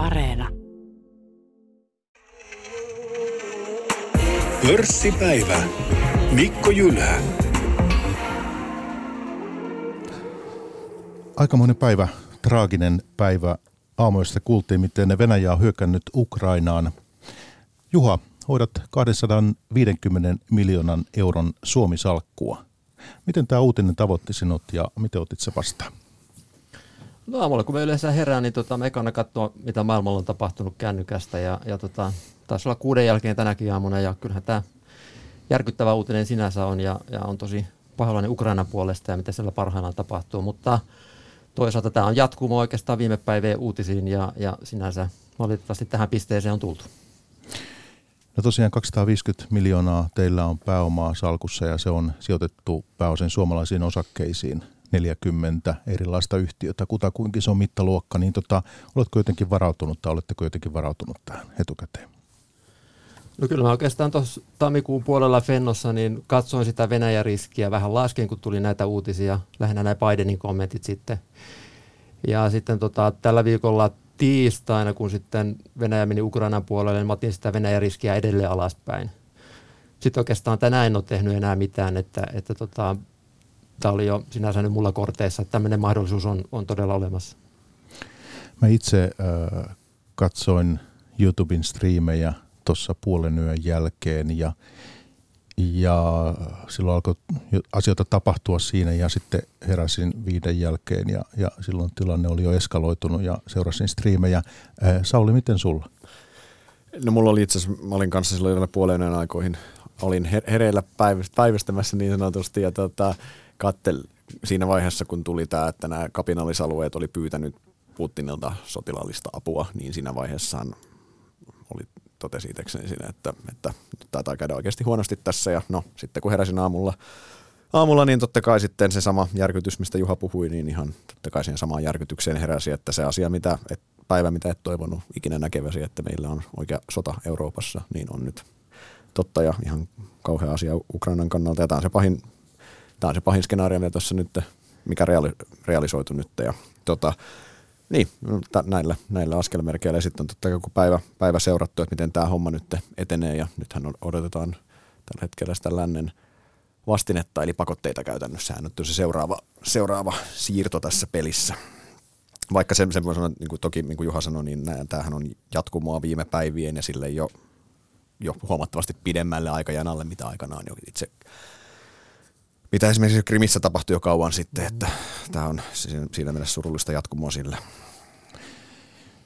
Areena. Pörssipäivä. Mikko Jylhä. Aikamoinen päivä, traaginen päivä. Aamuista kuultiin, miten Venäjä on hyökännyt Ukrainaan. Juha, hoidat 250 miljoonan euron Suomi-salkkua. Miten tämä uutinen tavoitti sinut ja miten otit se vastaan? No aamulla, kun me yleensä herään, niin tota, me ekana katsoa, mitä maailmalla on tapahtunut kännykästä. Ja, ja tota, taisi olla kuuden jälkeen tänäkin aamuna. Ja kyllähän tämä järkyttävä uutinen sinänsä on ja, ja on tosi pahoillani Ukrainan puolesta ja mitä siellä parhaillaan tapahtuu. Mutta toisaalta tämä on jatkumo oikeastaan viime päivien uutisiin ja, ja sinänsä valitettavasti tähän pisteeseen on tultu. No tosiaan 250 miljoonaa teillä on pääomaa salkussa ja se on sijoitettu pääosin suomalaisiin osakkeisiin. 40 erilaista yhtiötä, kutakuinkin on mittaluokka, niin tota, oletko jotenkin varautunut tai oletteko jotenkin varautunut tähän etukäteen? No kyllä mä oikeastaan tuossa tammikuun puolella Fennossa niin katsoin sitä Venäjä-riskiä vähän lasken, kun tuli näitä uutisia, lähinnä nämä Bidenin kommentit sitten. Ja sitten tota, tällä viikolla tiistaina, kun sitten Venäjä meni Ukrainan puolelle, niin mä otin sitä Venäjä-riskiä edelleen alaspäin. Sitten oikeastaan tänään en ole tehnyt enää mitään, että, että tota, tämä oli jo sinänsä nyt mulla korteissa, että tämmöinen mahdollisuus on, on todella olemassa. Mä itse äh, katsoin YouTuben striimejä tuossa puolen yön jälkeen ja, ja silloin alkoi asioita tapahtua siinä ja sitten heräsin viiden jälkeen ja, ja silloin tilanne oli jo eskaloitunut ja seurasin striimejä. Äh, Sauli, miten sulla? No mulla oli itse asiassa, mä olin kanssa silloin puolen yön aikoihin, olin hereillä päivystämässä niin sanotusti ja tota, kattel siinä vaiheessa, kun tuli tämä, että nämä kapinallisalueet oli pyytänyt Putinilta sotilaallista apua, niin siinä vaiheessaan oli totesi itsekseni siinä, että, että taitaa käydä oikeasti huonosti tässä. Ja no, sitten kun heräsin aamulla, aamulla, niin totta kai sitten se sama järkytys, mistä Juha puhui, niin ihan totta kai siihen samaan järkytykseen heräsi, että se asia, mitä, et, päivä, mitä et toivonut ikinä näkeväsi, että meillä on oikea sota Euroopassa, niin on nyt totta ja ihan kauhea asia Ukrainan kannalta. Ja tämä on se pahin tämä on se pahin skenaario, mitä tuossa nyt, mikä reali, realisoitu nyt. Ja, tota, niin, t- näillä, näillä askelmerkeillä sitten on totta kai päivä, päivä seurattu, että miten tämä homma nyt etenee ja nythän odotetaan tällä hetkellä sitä lännen vastinetta, eli pakotteita käytännössä. Nyt on se seuraava, seuraava siirto tässä pelissä. Vaikka sen, sen voi sanoa, niin kuin toki niin kuin Juha sanoi, niin tämähän on jatkumoa viime päivien ja sille jo, jo huomattavasti pidemmälle aikajanalle, mitä aikanaan jo itse mitä esimerkiksi Krimissä tapahtui jo kauan sitten, että tämä on siinä mielessä surullista jatkumoa sille.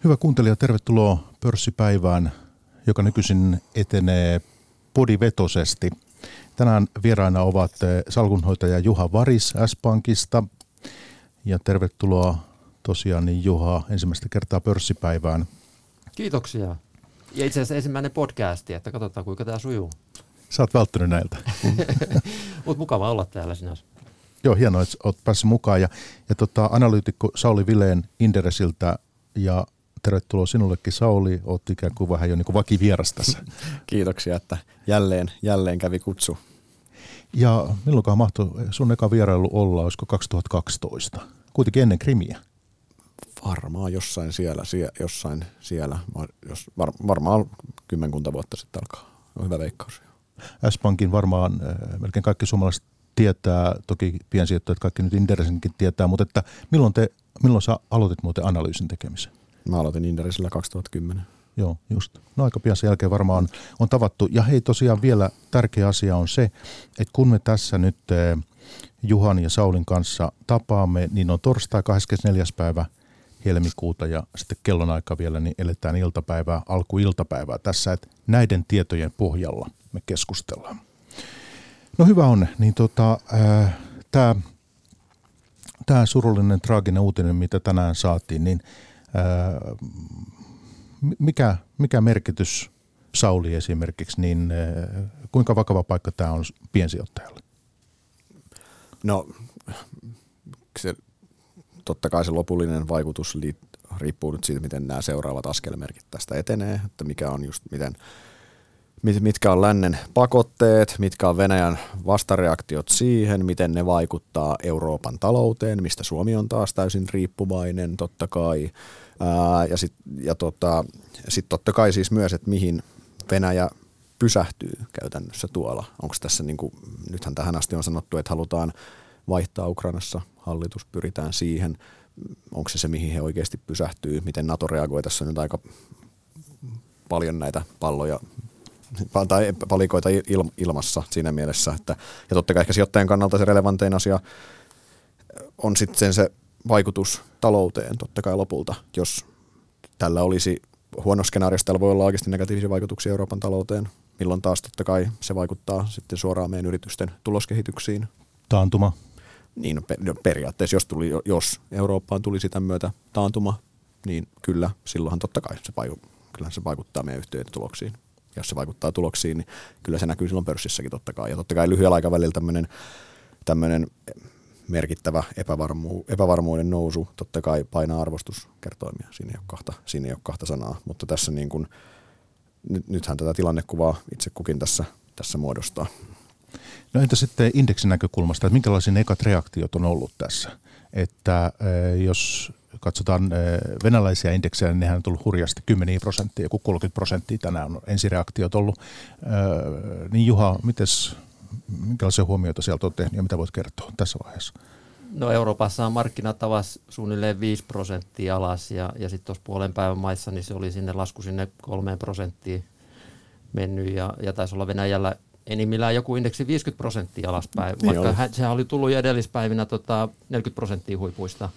Hyvä kuuntelija, tervetuloa pörssipäivään, joka nykyisin etenee podivetosesti. Tänään vieraina ovat salkunhoitaja Juha Varis S-Pankista ja tervetuloa tosiaan niin Juha ensimmäistä kertaa pörssipäivään. Kiitoksia. Ja itse asiassa ensimmäinen podcasti, että katsotaan kuinka tämä sujuu. Sä oot välttynyt näiltä. Mutta mukava olla täällä sinänsä. Joo, hienoa, että oot päässyt mukaan. Ja, ja tota, analyytikko Sauli Vileen Inderesiltä ja tervetuloa sinullekin Sauli. Oot ikään kuin vähän jo niin kuin vakivieras tässä. Kiitoksia, että jälleen, jälleen kävi kutsu. Ja milloinkaan mahtoi sun eka vierailu olla, olisiko 2012? Kuitenkin ennen krimiä. Varmaan jossain siellä, sie, jossain siellä, jos, var, varmaan kymmenkunta vuotta sitten alkaa. On hyvä veikkaus. S-Pankin varmaan äh, melkein kaikki suomalaiset tietää, toki piensijoittajat kaikki nyt Inderesinkin tietää, mutta että milloin, te, milloin sä aloitit muuten analyysin tekemisen? Mä aloitin Inderesillä 2010. Joo, just. No aika pian sen jälkeen varmaan on tavattu. Ja hei, tosiaan vielä tärkeä asia on se, että kun me tässä nyt äh, Juhan ja Saulin kanssa tapaamme, niin on torstai 24. päivä helmikuuta ja sitten kellonaika vielä, niin eletään iltapäivää, alkuiltapäivää tässä, että näiden tietojen pohjalla – me keskustellaan. No hyvä on, niin tota, tämä tämä surullinen, traaginen uutinen, mitä tänään saatiin, niin ää, mikä, mikä merkitys Sauli esimerkiksi, niin ää, kuinka vakava paikka tämä on piensijoittajalle? No se, totta kai se lopullinen vaikutus riippuu nyt siitä, miten nämä seuraavat askelmerkit tästä etenee, että mikä on just miten – mitkä on lännen pakotteet, mitkä on Venäjän vastareaktiot siihen, miten ne vaikuttaa Euroopan talouteen, mistä Suomi on taas täysin riippuvainen totta kai. Ää, ja sitten ja tota, sit totta kai siis myös, että mihin Venäjä pysähtyy käytännössä tuolla. Onko tässä, niin kuin, nythän tähän asti on sanottu, että halutaan vaihtaa Ukrainassa hallitus, pyritään siihen. Onko se se, mihin he oikeasti pysähtyy, miten NATO reagoi tässä nyt aika paljon näitä palloja tai palikoita ilmassa siinä mielessä. Että, ja totta kai ehkä sijoittajan kannalta se relevantein asia on sitten se vaikutus talouteen totta kai lopulta, jos tällä olisi huono skenaariossa, tällä voi olla oikeasti negatiivisia vaikutuksia Euroopan talouteen, milloin taas totta kai se vaikuttaa sitten suoraan meidän yritysten tuloskehityksiin. Taantuma. Niin, no, periaatteessa jos, tuli, jos Eurooppaan tuli sitä myötä taantuma, niin kyllä, silloinhan totta kai se, vaikuttaa, kyllä se vaikuttaa meidän yhtiöiden tuloksiin. Jos se vaikuttaa tuloksiin, niin kyllä se näkyy silloin pörssissäkin totta kai. Ja totta kai lyhyellä aikavälillä tämmöinen, tämmöinen merkittävä epävarmu, epävarmuuden nousu totta kai painaa arvostuskertoimia. Siinä ei ole kahta, siinä ei ole kahta sanaa, mutta tässä niin kuin, nyt, nythän tätä tilannekuvaa itse kukin tässä, tässä muodostaa. No entä sitten indeksin näkökulmasta, että minkälaisia ekat reaktiot on ollut tässä? Että eh, jos katsotaan eh, venäläisiä indeksejä, niin nehän on tullut hurjasti 10 prosenttia, joku 30 prosenttia tänään on ensireaktiot ollut. Eh, niin Juha, mites, minkälaisia huomioita sieltä on tehnyt ja mitä voit kertoa tässä vaiheessa? No Euroopassa on markkinat avas suunnilleen 5 prosenttia alas ja, ja sitten tuossa puolen päivän maissa niin se oli sinne lasku sinne 3 prosenttiin mennyt ja, ja taisi olla Venäjällä enimmillään joku indeksi 50 prosenttia alaspäin, niin vaikka hän, sehän oli tullut jo edellispäivinä tota 40 prosenttia huipuista.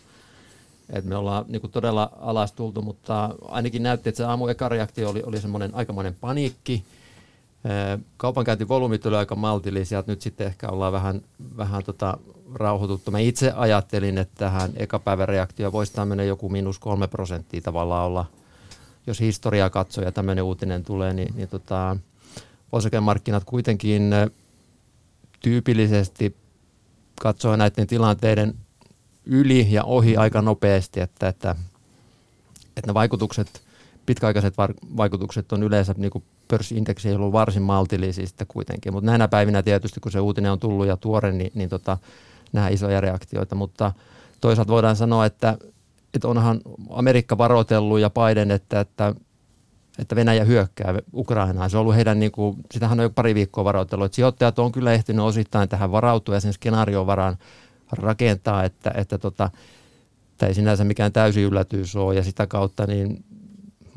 Et me ollaan niin todella alas tultu, mutta ainakin näytti, että se aamu eka reaktio oli, oli semmoinen aikamoinen paniikki. Kaupankäyntivolyymit oli aika maltillisia, että nyt sitten ehkä ollaan vähän, vähän tota rauhoituttu. Mä itse ajattelin, että tähän ekapäivän reaktio voisi tämmöinen joku miinus kolme prosenttia tavallaan olla, jos historiaa katsoo ja tämmöinen uutinen tulee, niin, niin tota, osakemarkkinat kuitenkin tyypillisesti katsoo näiden tilanteiden yli ja ohi aika nopeasti, että, että, että ne vaikutukset, pitkäaikaiset vaikutukset on yleensä niin kuin pörssiindeksi ei ollut varsin maltillisia sitten kuitenkin, mutta näinä päivinä tietysti, kun se uutinen on tullut ja tuore, niin, niin tota, nähdään isoja reaktioita, mutta toisaalta voidaan sanoa, että, että onhan Amerikka varoitellut ja Biden, että, että että Venäjä hyökkää Ukrainaan. Se on ollut heidän, niin kuin, sitähän on jo pari viikkoa varoitellut, että sijoittajat on kyllä ehtinyt osittain tähän varautua ja sen skenaarion varaan rakentaa, että, että tota, tämä ei sinänsä mikään täysin yllätys ole ja sitä kautta niin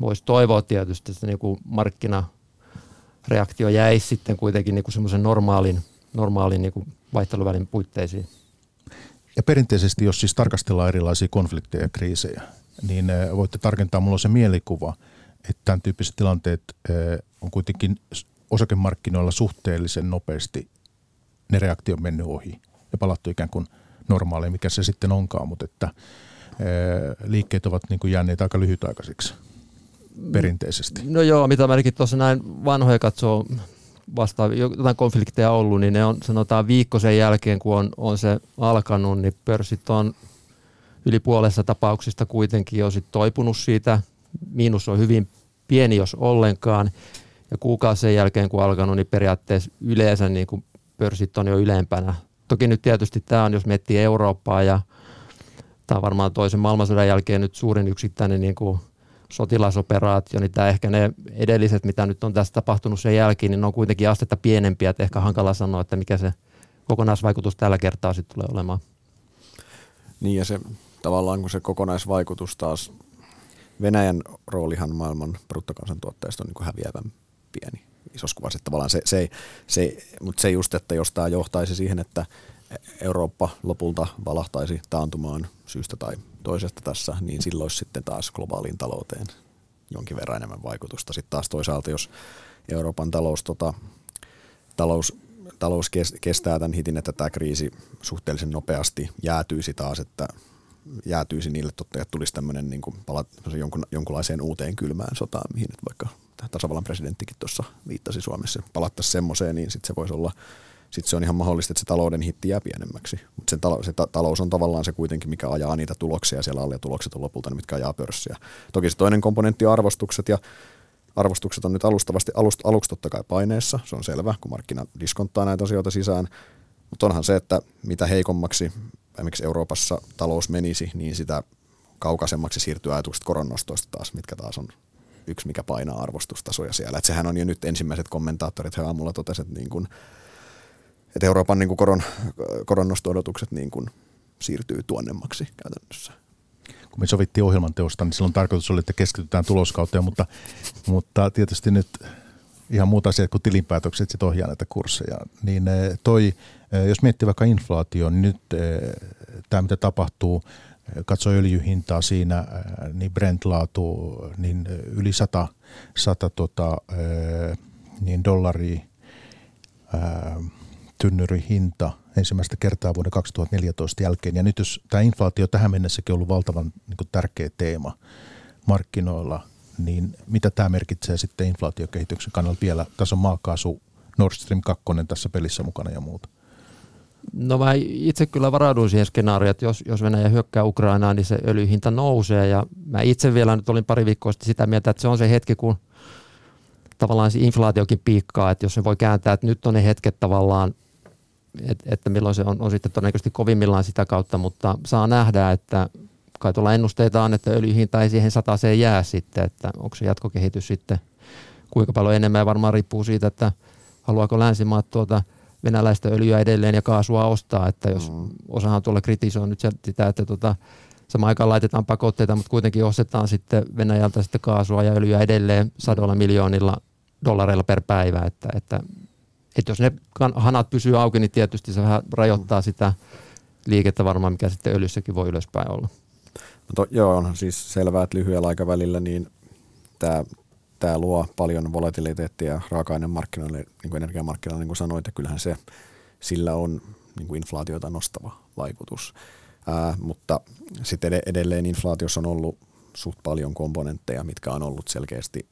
voisi toivoa tietysti, että niin kuin markkinareaktio jäisi sitten kuitenkin niin kuin semmoisen normaalin, normaalin niin kuin vaihteluvälin puitteisiin. Ja perinteisesti, jos siis tarkastellaan erilaisia konflikteja ja kriisejä, niin eh, voitte tarkentaa, mulla on se mielikuva – että tämän tyyppiset tilanteet on kuitenkin osakemarkkinoilla suhteellisen nopeasti ne reaktio on mennyt ohi ja palattu ikään kuin normaaliin, mikä se sitten onkaan, mutta että liikkeet ovat niin kuin jääneet aika lyhytaikaisiksi perinteisesti. No joo, mitä mäkin tuossa näin vanhoja katsoo vasta jotain konflikteja ollut, niin ne on sanotaan viikko sen jälkeen, kun on, on se alkanut, niin pörssit on yli puolessa tapauksista kuitenkin jo sit toipunut siitä miinus on hyvin pieni, jos ollenkaan. Ja kuukausi sen jälkeen, kun alkanut, niin periaatteessa yleensä niin kuin pörssit on jo ylempänä. Toki nyt tietysti tämä on, jos miettii Eurooppaa ja tämä on varmaan toisen maailmansodan jälkeen nyt suurin yksittäinen niin kuin sotilasoperaatio, niin tämä ehkä ne edelliset, mitä nyt on tässä tapahtunut sen jälkeen, niin ne on kuitenkin astetta pienempiä, että ehkä hankala sanoa, että mikä se kokonaisvaikutus tällä kertaa sitten tulee olemaan. Niin ja se tavallaan kun se kokonaisvaikutus taas Venäjän roolihan maailman bruttokansantuotteesta on niin häviävän pieni isossa kuvassa. Että tavallaan se, se, se, mutta se just, että jos tämä johtaisi siihen, että Eurooppa lopulta valahtaisi taantumaan syystä tai toisesta tässä, niin silloin olisi sitten taas globaaliin talouteen jonkin verran enemmän vaikutusta. Sitten taas toisaalta, jos Euroopan talous, tota, talous, talous kestää tämän hitin, että tämä kriisi suhteellisen nopeasti jäätyisi taas, että jäätyisi niille totta, että tulisi tämmöinen niin kuin palat, jonkun, jonkunlaiseen uuteen kylmään sotaan, mihin nyt vaikka tasavallan presidenttikin tuossa viittasi Suomessa, palattaisiin semmoiseen, niin sitten se voisi olla, sitten se on ihan mahdollista, että se talouden hitti jää pienemmäksi. Mutta talo, se ta- talous on tavallaan se kuitenkin, mikä ajaa niitä tuloksia siellä alle, ja tulokset on lopulta ne, mitkä ajaa pörssiä. Toki se toinen komponentti on arvostukset, ja arvostukset on nyt alustavasti, alust, aluksi totta kai paineessa, se on selvä, kun markkina diskonttaa näitä asioita sisään, mutta onhan se, että mitä heikommaksi esimerkiksi Euroopassa talous menisi, niin sitä kaukaisemmaksi siirtyy ajatukset koronnostoista taas, mitkä taas on yksi, mikä painaa arvostustasoja siellä. Et sehän on jo nyt ensimmäiset kommentaattorit, he aamulla totesivat, niin kun, että Euroopan niin koron, koronnosto-odotukset niin kun siirtyy tuonnemmaksi käytännössä. Kun me sovittiin ohjelman teosta, niin silloin tarkoitus oli, että keskitytään tuloskauteen, mutta, mutta tietysti nyt ihan muuta asiat kuin tilinpäätökset sitten ohjaa näitä kursseja. Niin eh, toi, eh, jos miettii vaikka inflaatio, niin nyt eh, tämä mitä tapahtuu, katsoo öljyhintaa siinä, niin Brent-laatu, niin yli 100, 100 tota, niin dollaria tynnyrihinta ensimmäistä kertaa vuoden 2014 jälkeen. Ja nyt jos tämä inflaatio tähän mennessäkin on ollut valtavan niin kuin tärkeä teema markkinoilla, niin mitä tämä merkitsee sitten inflaatiokehityksen kannalta vielä? Tässä on maakaasu Nord Stream 2 tässä pelissä mukana ja muuta. No mä itse kyllä varauduin siihen skenaarioon, että jos, jos Venäjä hyökkää Ukrainaan, niin se öljyhinta nousee. Ja mä itse vielä nyt olin pari viikkoa sitten sitä mieltä, että se on se hetki, kun tavallaan se inflaatiokin piikkaa, että jos se voi kääntää, että nyt on ne hetket tavallaan, että, että milloin se on, on sitten todennäköisesti kovimmillaan sitä kautta, mutta saa nähdä, että kai tuolla ennusteita on, että öljyhinta ei siihen sataseen jää sitten, että onko se jatkokehitys sitten kuinka paljon enemmän ja varmaan riippuu siitä, että haluaako länsimaat tuota – venäläistä öljyä edelleen ja kaasua ostaa, että jos mm. osahan tuolla kritisoi nyt sitä, että tota, samaan aikaan laitetaan pakotteita, mutta kuitenkin ostetaan sitten Venäjältä sitten kaasua ja öljyä edelleen sadoilla miljoonilla dollareilla per päivä, että, että, että jos ne hanat pysyy auki, niin tietysti se vähän rajoittaa mm. sitä liikettä varmaan, mikä sitten öljyssäkin voi ylöspäin olla. No to, joo, on siis selvää, että lyhyellä aikavälillä niin tämä tämä luo paljon volatiliteettia raaka-ainemarkkinoille, niin kuin energiamarkkinoille, niin kuin sanoit, ja kyllähän se, sillä on niin kuin inflaatiota nostava vaikutus. Ää, mutta sitten edelleen inflaatiossa on ollut suht paljon komponentteja, mitkä on ollut selkeästi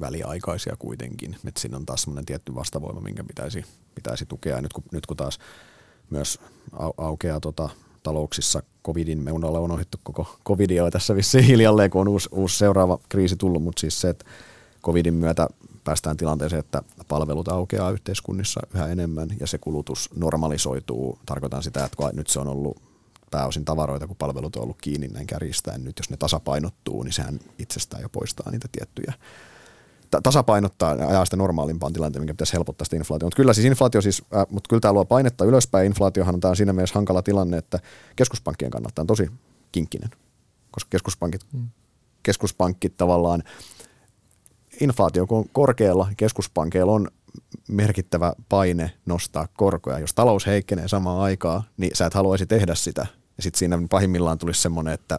väliaikaisia kuitenkin. Että siinä on taas semmoinen tietty vastavoima, minkä pitäisi, pitäisi tukea. Ja nyt kun, nyt kun taas myös au, aukeaa tota, talouksissa covidin, me on ohittu koko covidia tässä vissiin hiljalleen, kun on uusi, uusi seuraava kriisi tullut, mutta siis se, että covidin myötä päästään tilanteeseen, että palvelut aukeaa yhteiskunnissa yhä enemmän ja se kulutus normalisoituu. Tarkoitan sitä, että nyt se on ollut pääosin tavaroita, kun palvelut on ollut kiinni näin kärjistäen. Nyt jos ne tasapainottuu, niin sehän itsestään jo poistaa niitä tiettyjä tasapainottaa ja ajaa sitä normaalimpaan tilanteen, mikä pitäisi helpottaa sitä inflaatiota. Mutta kyllä siis inflaatio siis, äh, mutta kyllä tämä luo painetta ylöspäin. Inflaatiohan on, tämä siinä mielessä hankala tilanne, että keskuspankkien kannalta on tosi kinkkinen, koska keskuspankit, mm. keskuspankit tavallaan inflaatio kun on korkealla, keskuspankeilla on merkittävä paine nostaa korkoja. Jos talous heikkenee samaan aikaan, niin sä et haluaisi tehdä sitä. Ja sitten siinä pahimmillaan tulisi semmoinen, että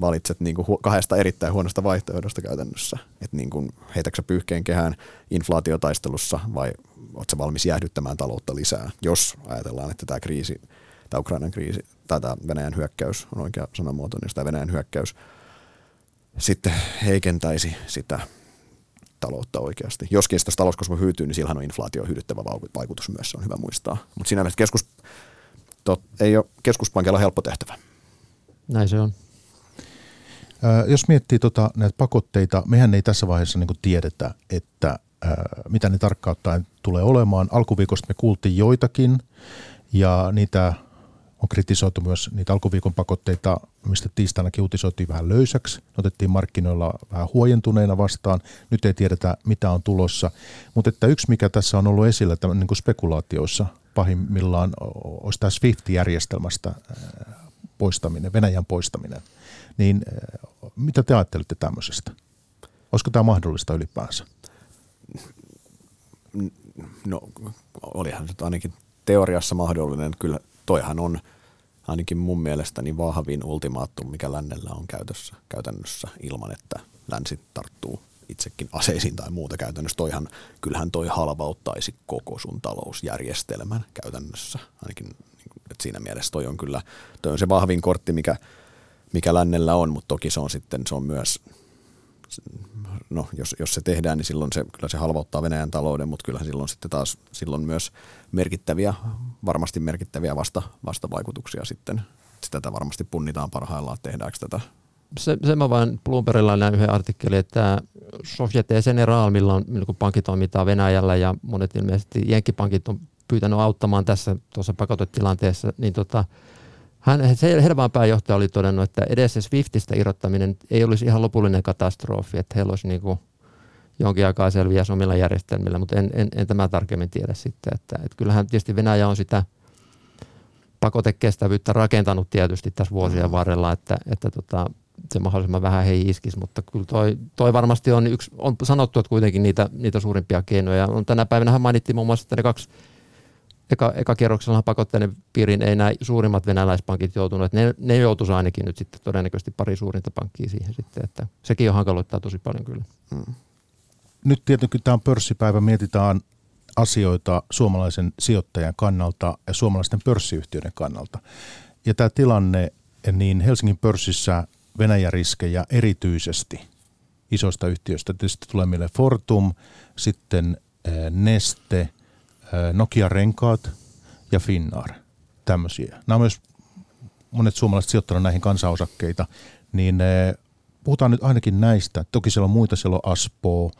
valitset niin kuin kahdesta erittäin huonosta vaihtoehdosta käytännössä. Että niin kuin heitäksä pyyhkeen kehään inflaatiotaistelussa vai oletko valmis jäähdyttämään taloutta lisää, jos ajatellaan, että tämä kriisi, tämä Ukrainan kriisi tai tämä Venäjän hyökkäys on oikea sanamuoto, niin tämä Venäjän hyökkäys sitten heikentäisi sitä taloutta oikeasti. Joskin jos talouskasvu hyytyy, niin sillähän on inflaatio hyödyttävä vaikutus myös, se on hyvä muistaa. Mutta siinä mielessä keskus, tot, ei ole keskuspankilla helppo tehtävä. Näin se on. Jos miettii tota, näitä pakotteita, mehän ei tässä vaiheessa niin tiedetä, että mitä ne tarkkaan tulee olemaan. Alkuviikosta me kuultiin joitakin ja niitä on kritisoitu myös niitä alkuviikon pakotteita, mistä tiistainakin uutisoitiin vähän löysäksi. Otettiin markkinoilla vähän huojentuneena vastaan. Nyt ei tiedetä, mitä on tulossa. Mutta että yksi, mikä tässä on ollut esillä tämän, niin kuin spekulaatioissa pahimmillaan, olisi tämä SWIFT-järjestelmästä poistaminen, Venäjän poistaminen. Niin mitä te ajattelitte tämmöisestä? Olisiko tämä mahdollista ylipäänsä? No, olihan se ainakin teoriassa mahdollinen. Kyllä toihan on ainakin mun mielestä niin vahvin ultimaattum, mikä lännellä on käytössä käytännössä ilman, että länsi tarttuu itsekin aseisiin tai muuta käytännössä. Toihan, kyllähän toi halvauttaisi koko sun talousjärjestelmän käytännössä. Ainakin että siinä mielessä toi on kyllä toi on se vahvin kortti, mikä, mikä lännellä on, mutta toki se on sitten se on myös no, jos, jos se tehdään, niin silloin se, kyllä se halvauttaa Venäjän talouden, mutta kyllähän silloin sitten taas silloin myös merkittäviä, varmasti merkittäviä vasta, vastavaikutuksia sitten. Sitä varmasti punnitaan parhaillaan, tehdäänkö tätä se, se mä vain Bloombergilla näin yhden artikkelin, että Societe General, millä on niin pankkitoimintaa Venäjällä ja monet ilmeisesti jenkkipankit on pyytänyt auttamaan tässä tuossa pakotetilanteessa, niin tota, hän, se Hervaan pääjohtaja oli todennut, että edes se Swiftistä irrottaminen ei olisi ihan lopullinen katastrofi, että heillä olisi niin kuin jonkin aikaa selviä omilla järjestelmillä, mutta en, en, en tämä tarkemmin tiedä sitten. Että, että kyllähän tietysti Venäjä on sitä pakotekestävyyttä rakentanut tietysti tässä vuosien mm. varrella, että, että tota, se mahdollisimman vähän heihin iskisi, mutta kyllä toi, toi varmasti on yksi, on sanottu, että kuitenkin niitä, niitä suurimpia keinoja. On tänä päivänä mainittiin muun muassa, että ne kaksi eka, eka kierroksella pakotteiden piiriin ei nämä suurimmat venäläispankit joutuneet. Ne, ne joutuisi ainakin nyt sitten todennäköisesti pari suurinta pankkia siihen sitten, että sekin on hankaloittaa tosi paljon kyllä. Hmm. Nyt tietenkin tämä on pörssipäivä, mietitään asioita suomalaisen sijoittajan kannalta ja suomalaisten pörssiyhtiöiden kannalta. Ja tämä tilanne, niin Helsingin pörssissä Venäjä-riskejä erityisesti isoista yhtiöistä. Tietysti tulee meille Fortum, sitten Neste, Nokia Renkaat ja Finnair. Tämmöisiä. Nämä on myös monet suomalaiset sijoittaneet näihin kansanosakkeita, niin puhutaan nyt ainakin näistä. Toki siellä on muita, siellä on Aspo,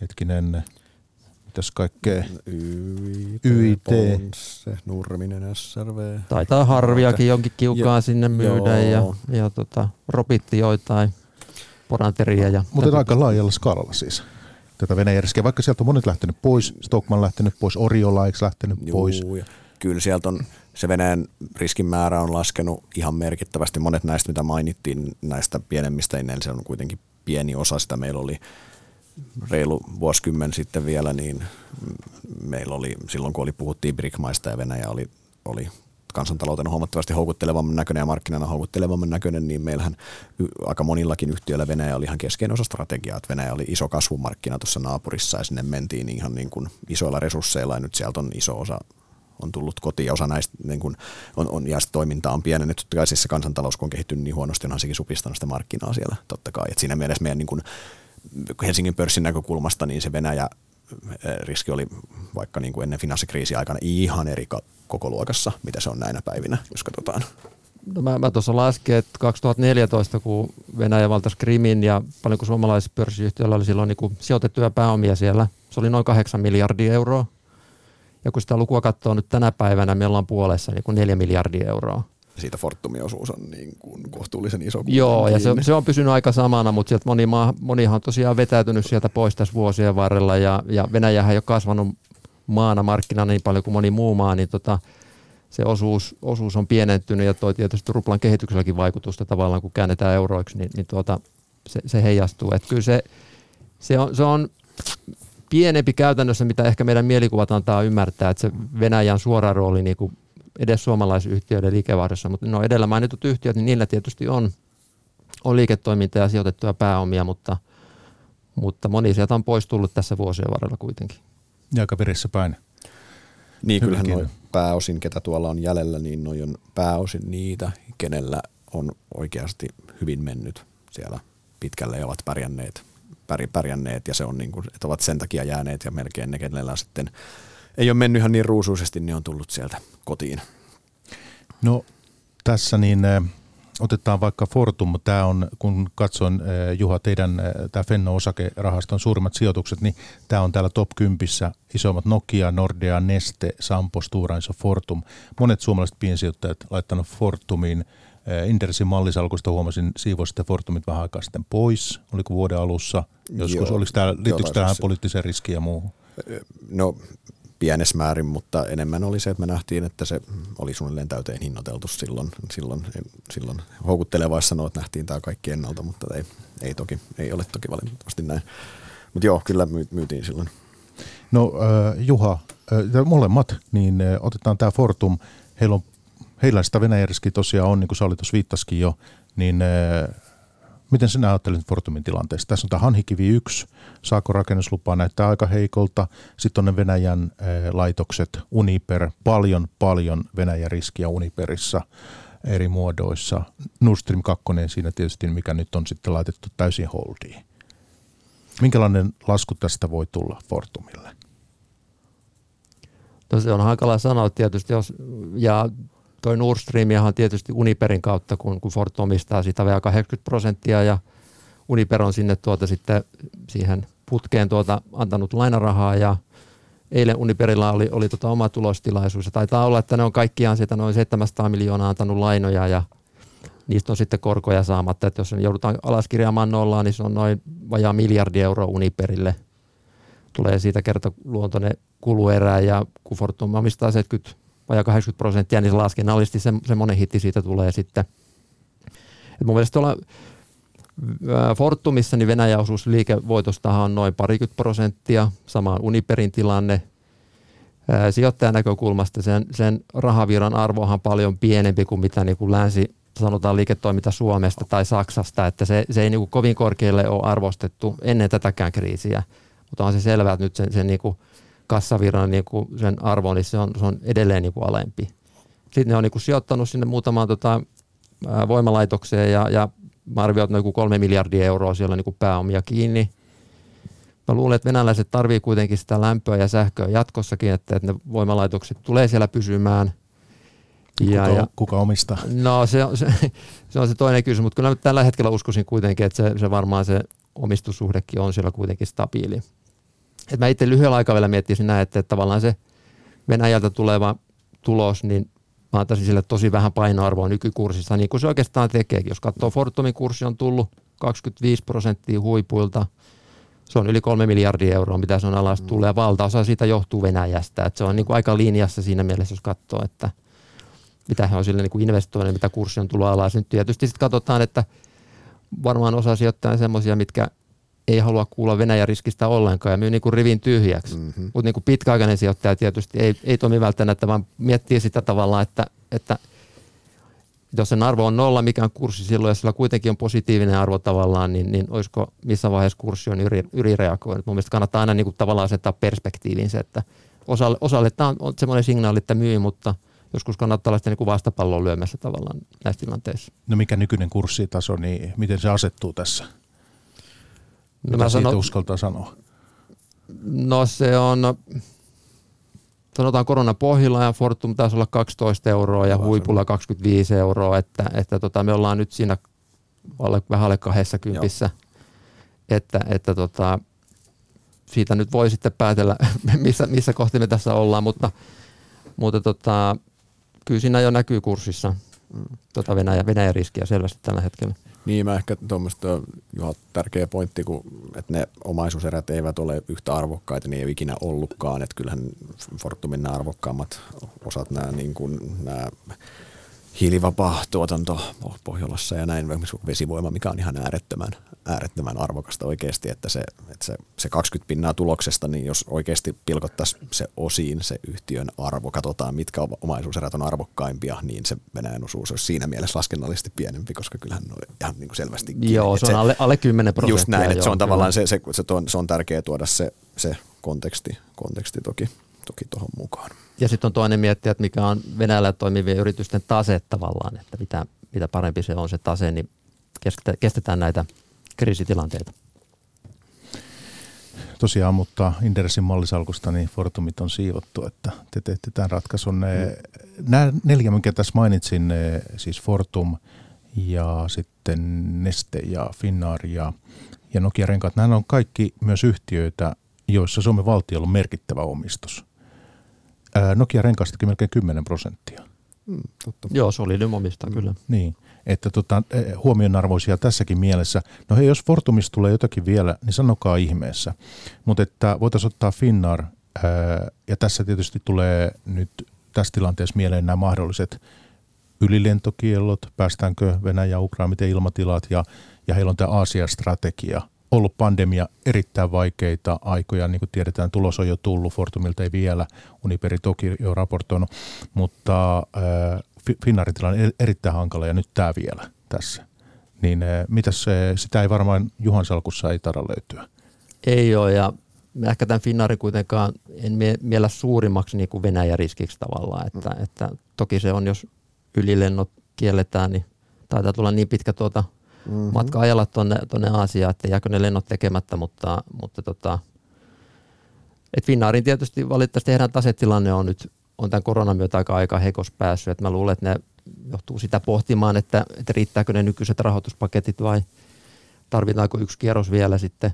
hetkinen, mitäs kaikkea? YIT, YIT. Ponsse, Nurminen, SRV. Taitaa harviakin jonkin kiukaan jo, sinne myydä joo. ja, ja tota, ropitti joitain poranteria. Ja Mutta aika laajalla skaalalla siis tätä Venäjän riskiä, vaikka sieltä on monet lähtenyt pois, Stockman lähtenyt pois, Oriola eikö lähtenyt Juu, pois? Ja kyllä sieltä on se Venäjän riskin määrä on laskenut ihan merkittävästi. Monet näistä, mitä mainittiin, näistä pienemmistä, niin se on kuitenkin pieni osa sitä. Meillä oli reilu vuosikymmen sitten vielä, niin meillä oli silloin, kun oli, puhuttiin BRIC-maista ja Venäjä oli, oli kansantaloutena huomattavasti houkuttelevamman näköinen ja markkinana houkuttelevamman näköinen, niin meillähän aika monillakin yhtiöillä Venäjä oli ihan keskeinen osa strategiaa, että Venäjä oli iso kasvumarkkina tuossa naapurissa ja sinne mentiin ihan niin kuin isoilla resursseilla ja nyt sieltä on iso osa on tullut kotiin ja osa näistä niin kuin on, on, ja toimintaa on pienennetty. Totta kai siis se kansantalous, kun on kehittynyt niin huonosti, onhan sekin supistanut sitä markkinaa siellä totta kai. Et siinä mielessä meidän niin kuin Helsingin pörssin näkökulmasta niin se Venäjä riski oli vaikka niin kuin ennen finanssikriisiä aikana ihan eri koko luokassa, mitä se on näinä päivinä, jos katsotaan. No mä, mä tuossa lasken, että 2014, kun Venäjä valtasi Krimin ja paljon kuin suomalaisilla pörssiyhtiöillä oli silloin niin sijoitettuja pääomia siellä, se oli noin 8 miljardia euroa. Ja kun sitä lukua katsoo nyt tänä päivänä, me ollaan puolessa niin kuin 4 miljardia euroa siitä Fortumin osuus on niin kuin kohtuullisen iso. Joo, ja se, se on pysynyt aika samana, mutta sieltä moni maa, monihan on tosiaan vetäytynyt sieltä pois tässä vuosien varrella, ja, ja Venäjähän ei ole kasvanut maana markkinana niin paljon kuin moni muu maa, niin tota, se osuus, osuus on pienentynyt, ja toi tietysti ruplan kehitykselläkin vaikutusta tavallaan, kun käännetään euroiksi, niin, niin tuota, se, se heijastuu. Että kyllä se, se, on, se on pienempi käytännössä, mitä ehkä meidän mielikuvat antaa ymmärtää, että se Venäjän suora rooli niin kuin edes suomalaisyhtiöiden liikevaihdossa, mutta no edellä mainitut yhtiöt, niin niillä tietysti on, on liiketoimintaa ja sijoitettuja pääomia, mutta, mutta moni sieltä on pois tullut tässä vuosien varrella kuitenkin. Ja aika perissä päin. Niin, kyllähän noin pääosin, ketä tuolla on jäljellä, niin noin on pääosin niitä, kenellä on oikeasti hyvin mennyt siellä pitkälle ja ovat pärjänneet, pärjänneet ja se on niin kuin, että ovat sen takia jääneet ja melkein ne, kenellä sitten ei ole mennyt ihan niin ruusuisesti, niin on tullut sieltä kotiin. No tässä niin äh, otetaan vaikka Fortum. Tämä on, kun katson äh, Juha teidän äh, tämä Fenno-osakerahaston suurimmat sijoitukset, niin tämä on täällä top 10 isommat Nokia, Nordea, Neste, Sampo, Stora Fortum. Monet suomalaiset piensijoittajat laittanut Fortumiin Intersin mallisalkusta huomasin, siivoisitte Fortumit vähän aikaa sitten pois. Oliko vuoden alussa? Joskus, Joo, oliko tämä, liittyykö tähän poliittiseen riskiin ja muuhun? No pienessä määrin, mutta enemmän oli se, että me nähtiin, että se oli suunnilleen täyteen hinnoiteltu silloin. Silloin, silloin houkuttelevaissa sanoa, että nähtiin tämä kaikki ennalta, mutta ei, ei, toki, ei ole toki valitettavasti näin. Mutta joo, kyllä myytiin silloin. No äh, Juha, äh, molemmat, niin äh, otetaan tämä Fortum. Heillä, on, heillä sitä Venäjä tosiaan on, niin kuin sä olit jo, niin äh, Miten sinä ajattelet Fortumin tilanteesta? Tässä on tämä Hanhikivi 1, saako rakennuslupaa näyttää aika heikolta. Sitten on ne Venäjän eh, laitokset, Uniper, paljon paljon Venäjän riskiä Uniperissa eri muodoissa. Nord Stream 2 siinä tietysti, mikä nyt on sitten laitettu täysin holdiin. Minkälainen lasku tästä voi tulla Fortumille? No on hankala sanoa tietysti, jos, ja toi Nord Streamiahan tietysti Uniperin kautta, kun, kun Ford omistaa sitä vielä 80 prosenttia ja Uniper on sinne tuota sitten siihen putkeen tuota antanut lainarahaa ja eilen Uniperilla oli, oli tota oma tulostilaisuus ja taitaa olla, että ne on kaikkiaan sieltä noin 700 miljoonaa antanut lainoja ja niistä on sitten korkoja saamatta, että jos ne joudutaan alaskirjaamaan nollaan, niin se on noin vajaa miljardi euroa Uniperille. Tulee siitä kertaluontoinen kuluerä ja kun Fortum omistaa 70 vajaa 80 prosenttia, niin se laskennallisesti se, semmoinen hitti siitä tulee sitten. Et mun mielestä tuolla Fortumissa niin Venäjän osuus liikevoitostahan on noin parikymmentä prosenttia, sama Uniperin tilanne. Sijoittajan näkökulmasta sen, sen rahavirran arvo on paljon pienempi kuin mitä niin kuin länsi sanotaan liiketoiminta Suomesta tai Saksasta, että se, se ei niin kuin kovin korkealle ole arvostettu ennen tätäkään kriisiä. Mutta on se selvää, että nyt sen, sen niin kuin kassavirran niin kuin sen arvo, niin se on, se on edelleen niin kuin alempi. Sitten ne on niin kuin sijoittanut sinne muutamaan tota, voimalaitokseen ja, ja mä arvioin, noin kolme miljardia euroa siellä niin kuin pääomia kiinni. Mä luulen, että venäläiset tarvii kuitenkin sitä lämpöä ja sähköä jatkossakin, että, että ne voimalaitokset tulee siellä pysymään. Ja, kuka, ja, kuka omistaa? No se on se, se on se toinen kysymys, mutta kyllä mä tällä hetkellä uskoisin kuitenkin, että se, se varmaan se omistussuhdekin on siellä kuitenkin stabiili. Et mä itse lyhyellä aikavälillä miettisin näin, että, että tavallaan se Venäjältä tuleva tulos, niin mä antaisin sille tosi vähän painoarvoa nykykurssissa, niin kuin se oikeastaan tekee. Jos katsoo Fortumin kurssi on tullut 25 prosenttia huipuilta, se on yli kolme miljardia euroa, mitä se on alas mm. ja valtaosa siitä johtuu Venäjästä. Et se on niin kuin aika linjassa siinä mielessä, jos katsoo, että mitä he on sille niin investoinut, mitä kurssi on tullut alas. Nyt tietysti sitten katsotaan, että varmaan osa sijoittaa semmoisia, mitkä ei halua kuulla Venäjän riskistä ollenkaan ja myy niin kuin rivin tyhjäksi. Mm-hmm. Mutta niin pitkäaikainen sijoittaja tietysti ei, ei toimi välttämättä, vaan miettii sitä tavallaan, että, että jos sen arvo on nolla, mikä on kurssi silloin, ja sillä kuitenkin on positiivinen arvo tavallaan, niin, niin olisiko missä vaiheessa kurssi on yli, ylireagoinut. Mun mielestä kannattaa aina niin kuin tavallaan asettaa perspektiivin se, että osalle, osalle tämä on, on semmoinen signaali, että myy, mutta joskus kannattaa olla niin kuin vastapallon lyömässä tavallaan näissä tilanteissa. No mikä nykyinen kurssitaso, niin miten se asettuu tässä? No Mitä siitä uskaltaa sanoa? No se on, sanotaan koronapohjilla ja Fortum taisi olla 12 euroa ja huipulla 25 euroa, että, että tota, me ollaan nyt siinä alle, vähän alle 20, että, että tota, siitä nyt voi sitten päätellä, missä, missä kohti me tässä ollaan, mutta, mutta tota, kyllä siinä jo näkyy kurssissa tota Venäjä, Venäjän riskiä selvästi tällä hetkellä. Niin, mä ehkä tuommoista Juha, tärkeä pointti, kun, että ne omaisuuserät eivät ole yhtä arvokkaita, niin ei ole ikinä ollutkaan. Että kyllähän Fortumin nämä arvokkaammat osat, nämä, niin kuin, nämä hiilivapaa tuotanto Pohjolassa ja näin, vesivoima, mikä on ihan äärettömän, äärettömän arvokasta oikeasti, että se, että se, se 20 pinnaa tuloksesta, niin jos oikeasti pilkottaisiin se osiin, se yhtiön arvo, katsotaan mitkä omaisuuserät on arvokkaimpia, niin se Venäjän osuus olisi siinä mielessä laskennallisesti pienempi, koska kyllähän ne on ihan niin kuin selvästi. Joo, se on alle, alle 10 prosenttia. Just näin, että joo, se on tavallaan se, se, se, on, se on tärkeää tuoda se, se konteksti, konteksti toki, toki tuohon mukaan. Ja sitten on toinen miettiä, että mikä on Venäjällä toimivien yritysten tase tavallaan, että mitä, mitä parempi se on se tase, niin kestetään näitä kriisitilanteita. Tosiaan, mutta Inderesin mallisalkusta niin Fortumit on siivottu, että te teette tämän ratkaisun. Mm. Nämä neljä, minkä tässä mainitsin, siis Fortum ja sitten Neste ja Finnair ja, ja Nokia Renkaat, nämä on kaikki myös yhtiöitä, joissa Suomen valtiolla on merkittävä omistus. Nokia Renkaastakin melkein 10 prosenttia. Mm, totta. Joo, Solidium omistaa kyllä. Niin, että tota, huomionarvoisia tässäkin mielessä. No hei, jos Fortumista tulee jotakin vielä, niin sanokaa ihmeessä. Mutta että voitaisiin ottaa Finnar, ää, ja tässä tietysti tulee nyt tässä tilanteessa mieleen nämä mahdolliset ylilentokiellot, päästäänkö Venäjä ja Ukraina, miten ilmatilat, ja, ja heillä on tämä Aasia-strategia – ollut pandemia erittäin vaikeita aikoja, niin kuin tiedetään, tulos on jo tullut, Fortumilta ei vielä, Uniperi toki jo raportoinut, mutta äh, tilanne on erittäin hankala ja nyt tämä vielä tässä. Niin äh, mitäs se, sitä ei varmaan Juhan salkussa ei taida löytyä. Ei ole ja ehkä tämän Finnaarin kuitenkaan en mie- miellä suurimmaksi niin kuin Venäjä-riskiksi tavallaan, että, mm. että toki se on, jos ylilennot kielletään, niin taitaa tulla niin pitkä tuota – mm-hmm. matka ajalla tuonne, tuonne Aasiaan, että jääkö ne lennot tekemättä, mutta, mutta tota, et Finnaarin tietysti valitettavasti heidän tasetilanne on nyt on tämän koronan myötä aika, aika heikos päässyt, että mä luulen, että ne johtuu sitä pohtimaan, että, että riittääkö ne nykyiset rahoituspaketit vai, tarvitaanko yksi kierros vielä sitten,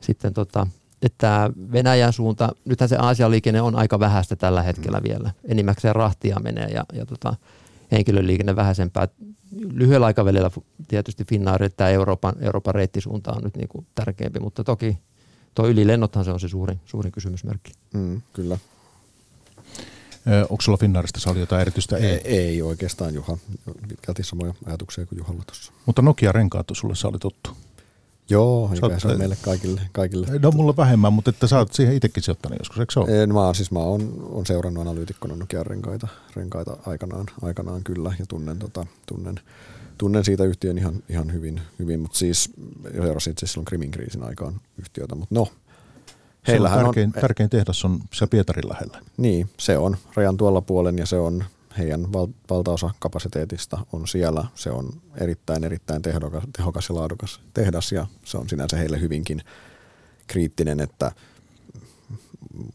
sitten tota, että Venäjän suunta, nythän se Aasian liikenne on aika vähäistä tällä hetkellä vielä. Enimmäkseen rahtia menee ja, ja tota, henkilöliikenne vähäisempää. Lyhyellä aikavälillä tietysti Finnair, tämä Euroopan, Euroopan reittisuunta on nyt niin kuin tärkeämpi, mutta toki tuo ylilennothan se on se suurin, suurin kysymysmerkki. Mm, kyllä. Onko sulla Finnairista Sauli jotain erityistä? Ei, ei oikeastaan Juha. Pitkälti samoja ajatuksia kuin Juhalla tuossa. Mutta Nokia-renkaat sulle Sauli tuttu. Joo, Sä se on meille kaikille, kaikille. No mulla vähemmän, mutta että sä oot siihen itsekin sijoittanut joskus, eikö se ole? En, mä, siis mä oon, on seurannut analyytikkona Nokian renkaita, renkaita aikanaan, aikanaan kyllä ja tunnen, tota, tunnen, tunnen siitä yhtiön ihan, ihan hyvin, hyvin mutta siis seurasin itse silloin Krimin kriisin aikaan yhtiötä, mutta no, Heillähän tärkein, on, tärkein tehdas on se Pietarin lähellä. Niin, se on rajan tuolla puolen ja se on heidän val, valtaosa kapasiteetista on siellä. Se on erittäin, erittäin tehokas, tehokas ja laadukas tehdas ja se on sinänsä heille hyvinkin kriittinen, että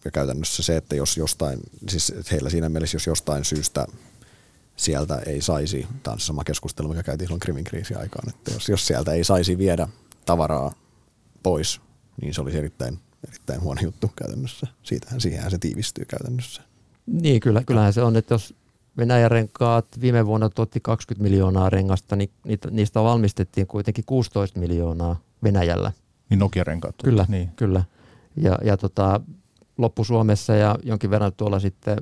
ja käytännössä se, että jos jostain, siis heillä siinä mielessä, jos jostain syystä sieltä ei saisi, tämä on se sama keskustelu, mikä käytiin silloin Krimin kriisin aikaan, että jos, jos sieltä ei saisi viedä tavaraa pois, niin se olisi erittäin erittäin huono juttu käytännössä. Siitähän siihen se tiivistyy käytännössä. Niin, kyllä, kyllähän se on, että jos Venäjän renkaat viime vuonna tuotti 20 miljoonaa rengasta, niin niitä, niistä valmistettiin kuitenkin 16 miljoonaa Venäjällä. Niin Nokia-renkaat. Kyllä, niin. kyllä. Ja, ja tota, loppu-Suomessa ja jonkin verran tuolla sitten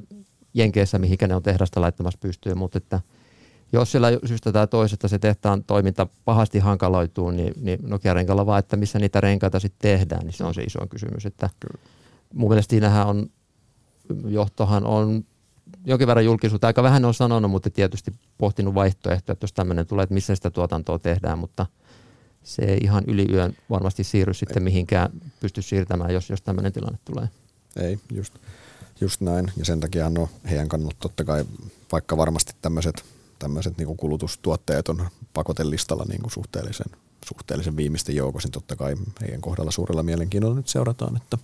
Jenkeissä, mihinkä ne on tehdasta laittamassa pystyyn, mutta että – jos siellä syystä tai toisesta se tehtaan toiminta pahasti hankaloituu, niin, niin Nokia-renkalla vaan, että missä niitä renkaita sitten tehdään, niin se on se iso kysymys. Että mun mielestä siinähän on, johtohan on jonkin verran julkisuutta, aika vähän on sanonut, mutta tietysti pohtinut vaihtoehtoja, että jos tämmöinen tulee, että missä sitä tuotantoa tehdään, mutta se ei ihan yli yön varmasti siirry sitten mihinkään pysty siirtämään, jos, jos tämmöinen tilanne tulee. Ei, just, just näin. Ja sen takia no, heidän kannalta totta kai, vaikka varmasti tämmöiset tämmöiset niin kulutustuotteet on pakotelistalla niin kuin suhteellisen, suhteellisen viimeisten joukossa, niin totta kai heidän kohdalla suurella mielenkiinnolla nyt seurataan, että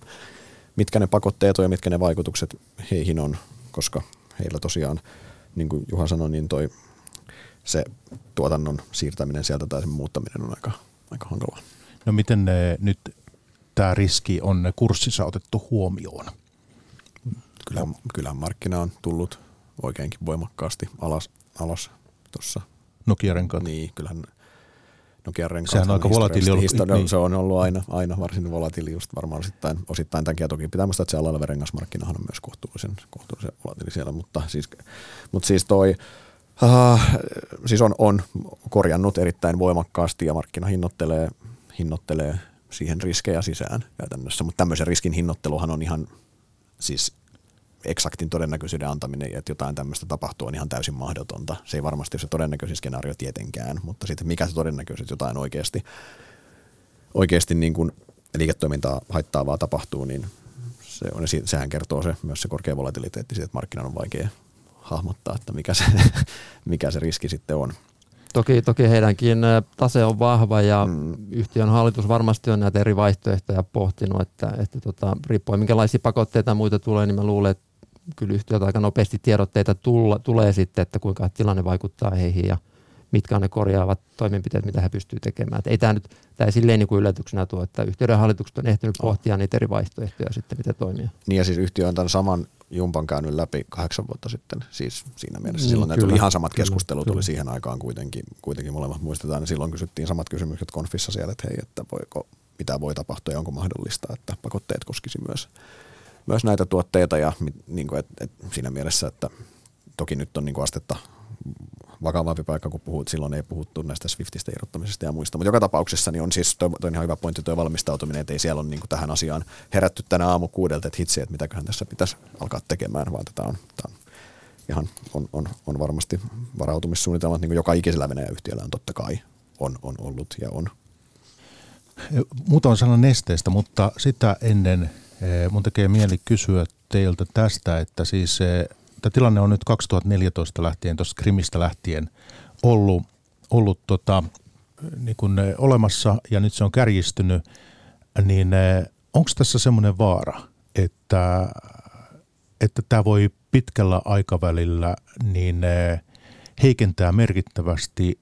mitkä ne pakotteet on ja mitkä ne vaikutukset heihin on, koska heillä tosiaan, niin kuin Juha sanoi, niin toi se tuotannon siirtäminen sieltä tai sen muuttaminen on aika, aika hankalaa. No miten ne, nyt tämä riski on kurssissa otettu huomioon? Kyllä, kyllähän markkina on tullut oikeinkin voimakkaasti alas alas tuossa. Nokia-renkaat. Niin, kyllähän Nokia-renkaat. Sehän on aika volatiili ollut. Historia, niin. Se on ollut aina, aina varsin volatiili just varmaan osittain, osittain tämän toki pitää muistaa, että se alalla rengasmarkkinahan on myös kohtuullisen, kohtuullisen volatiili siellä, mutta siis, mutta siis toi, uh, siis on, on korjannut erittäin voimakkaasti ja markkina hinnoittelee, hinnoittelee siihen riskejä sisään käytännössä, mutta tämmöisen riskin hinnoitteluhan on ihan siis eksaktin todennäköisyyden antaminen, että jotain tämmöistä tapahtuu, on ihan täysin mahdotonta. Se ei varmasti ole se todennäköisin skenaario tietenkään, mutta sitten mikä se todennäköisyys jotain oikeasti, oikeasti niin kuin liiketoimintaa haittaavaa tapahtuu, niin se on, sehän kertoo se, myös se korkea volatiliteetti siitä, että markkinan on vaikea hahmottaa, että mikä se, mikä se riski sitten on. Toki, toki heidänkin tase on vahva ja mm. yhtiön hallitus varmasti on näitä eri vaihtoehtoja pohtinut, että, että tota, riippuen minkälaisia pakotteita ja muita tulee, niin mä luulen, että kyllä yhtiöt aika nopeasti tiedotteita tulla, tulee sitten, että kuinka tilanne vaikuttaa heihin ja mitkä on ne korjaavat toimenpiteet, mitä he pystyvät tekemään. Että ei tämä nyt tämä ei silleen niin kuin yllätyksenä tuo, että yhtiöiden hallitukset on ehtinyt pohtia niitä eri vaihtoehtoja sitten, mitä toimia. Niin ja siis yhtiö on tämän saman jumpan käynyt läpi kahdeksan vuotta sitten. Siis siinä mielessä mm, silloin kyllä, tuli ihan samat kyllä, keskustelut kyllä. tuli siihen aikaan kuitenkin, kuitenkin molemmat muistetaan. Ja silloin kysyttiin samat kysymykset konfissa siellä, että hei, että voiko, mitä voi tapahtua ja onko mahdollista, että pakotteet koskisi myös myös näitä tuotteita ja niin kuin, et, et siinä mielessä, että toki nyt on niin kuin astetta vakavampi paikka, kun puhut, silloin ei puhuttu näistä Swiftistä irrottamisesta ja muista. Mutta joka tapauksessa niin on siis, toi, toi ihan hyvä pointti tuo valmistautuminen, että ei siellä ole niin kuin tähän asiaan herätty tänä aamu kuudelta, että hitsi, että mitäköhän tässä pitäisi alkaa tekemään, vaan tätä on, tämä on ihan on, on, on varmasti varautumissuunnitelmat, niin kuin joka ikisellä Venäjä-yhtiöllä on totta kai on, on ollut ja on. Muutama sana nesteestä, mutta sitä ennen mun tekee mieli kysyä teiltä tästä, että siis tämä tilanne on nyt 2014 lähtien, tuosta Krimistä lähtien ollut, ollut tota, niin kuin eh, olemassa ja nyt se on kärjistynyt, niin onko tässä semmoinen vaara, että, että tämä voi pitkällä aikavälillä niin heikentää merkittävästi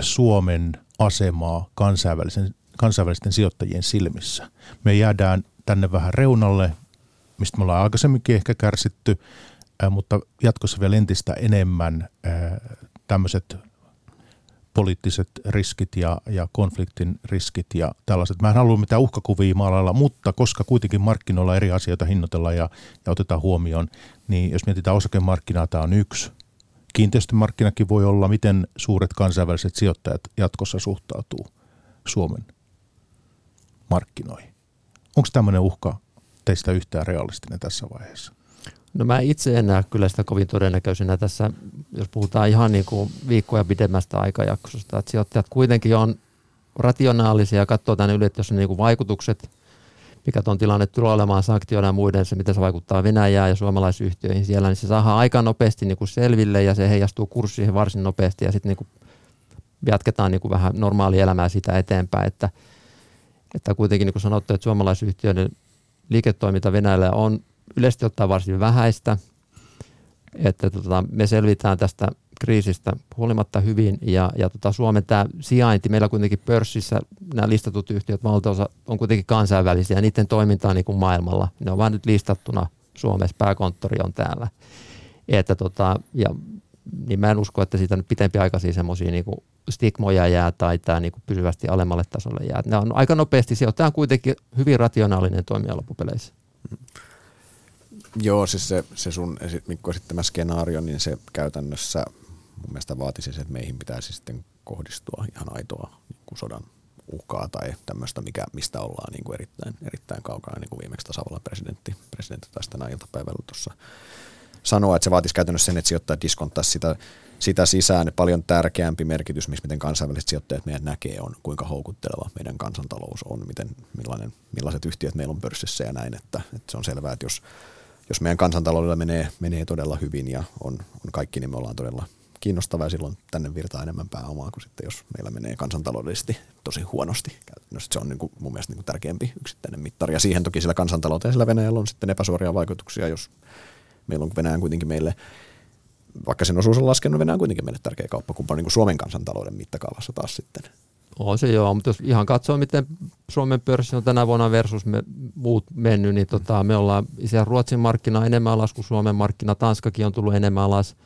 Suomen asemaa kansainvälisen, kansainvälisten sijoittajien silmissä. Me jäädään tänne vähän reunalle, mistä me ollaan aikaisemminkin ehkä kärsitty, mutta jatkossa vielä entistä enemmän tämmöiset poliittiset riskit ja, ja konfliktin riskit ja tällaiset. Mä en halua mitään uhkakuvia maalailla, mutta koska kuitenkin markkinoilla eri asioita hinnoitellaan ja, ja otetaan huomioon, niin jos mietitään osakemarkkinaa, tämä on yksi. Kiinteistömarkkinakin voi olla, miten suuret kansainväliset sijoittajat jatkossa suhtautuu Suomen markkinoihin. Onko tämmöinen uhka teistä yhtään realistinen tässä vaiheessa? No mä itse en näe kyllä sitä kovin todennäköisenä tässä, jos puhutaan ihan niin kuin viikkoja pidemmästä aikajaksosta. Että sijoittajat kuitenkin on rationaalisia ja katsoo tänne yli, että jos on niin kuin vaikutukset, mikä tuon tilanne tulee olemaan sanktioina ja muiden, se miten se vaikuttaa Venäjään ja suomalaisyhtiöihin siellä, niin se saadaan aika nopeasti niin kuin selville ja se heijastuu kurssiin varsin nopeasti ja sitten niin kuin jatketaan niin kuin vähän normaalia elämää siitä eteenpäin, että, että kuitenkin niin kuin sanottu, että suomalaisyhtiöiden liiketoiminta Venäjällä on yleisesti ottaen varsin vähäistä, että tota, me selvitään tästä kriisistä huolimatta hyvin ja, ja tota, Suomen tämä sijainti, meillä kuitenkin pörssissä nämä listatut yhtiöt valtaosa on kuitenkin kansainvälisiä ja niiden on niin kuin maailmalla. Ne on vain nyt listattuna Suomessa, pääkonttori on täällä. Että tota, ja, niin mä en usko, että siitä nyt pitempi aikaisia semmoisia niin stigmoja jää tai tämä niin pysyvästi alemmalle tasolle jää. Ne on aika nopeasti, se on kuitenkin hyvin rationaalinen toimija loppupeleissä. Joo, siis se, se sun Mikko esittämä skenaario, niin se käytännössä mun mielestä vaatisi se, että meihin pitäisi sitten kohdistua ihan aitoa niin kuin sodan uhkaa tai tämmöistä, mikä, mistä ollaan niin kuin erittäin, erittäin kaukana, niin kuin viimeksi tasavallan presidentti, presidentti taisi tänä iltapäivällä tuossa sanoa, että se vaatisi käytännössä sen, että sijoittajat diskonttaisi sitä, sitä sisään. Paljon tärkeämpi merkitys, missä miten kansainväliset sijoittajat meidän näkee, on kuinka houkutteleva meidän kansantalous on, miten, millainen, millaiset yhtiöt meillä on pörssissä ja näin. Että, että se on selvää, että jos, jos meidän kansantaloudella menee, menee todella hyvin ja on, on kaikki, niin me ollaan todella kiinnostava ja silloin tänne virtaa enemmän pääomaa kuin sitten, jos meillä menee kansantaloudellisesti tosi huonosti. Käytännössä se on niin kuin mun mielestä niin kuin tärkeämpi yksittäinen mittari. Ja siihen toki sillä kansantalouteen sillä Venäjällä on sitten epäsuoria vaikutuksia, jos meillä on Venäjän kuitenkin meille, vaikka sen osuus on laskenut, Venäjä on kuitenkin meille tärkeä kauppakumppani niin Suomen kansantalouden mittakaavassa taas sitten. On se joo, mutta jos ihan katsoo, miten Suomen pörssi on tänä vuonna versus me, muut mennyt, niin tota, me ollaan siellä Ruotsin markkina enemmän alas kuin Suomen markkina, Tanskakin on tullut enemmän alas.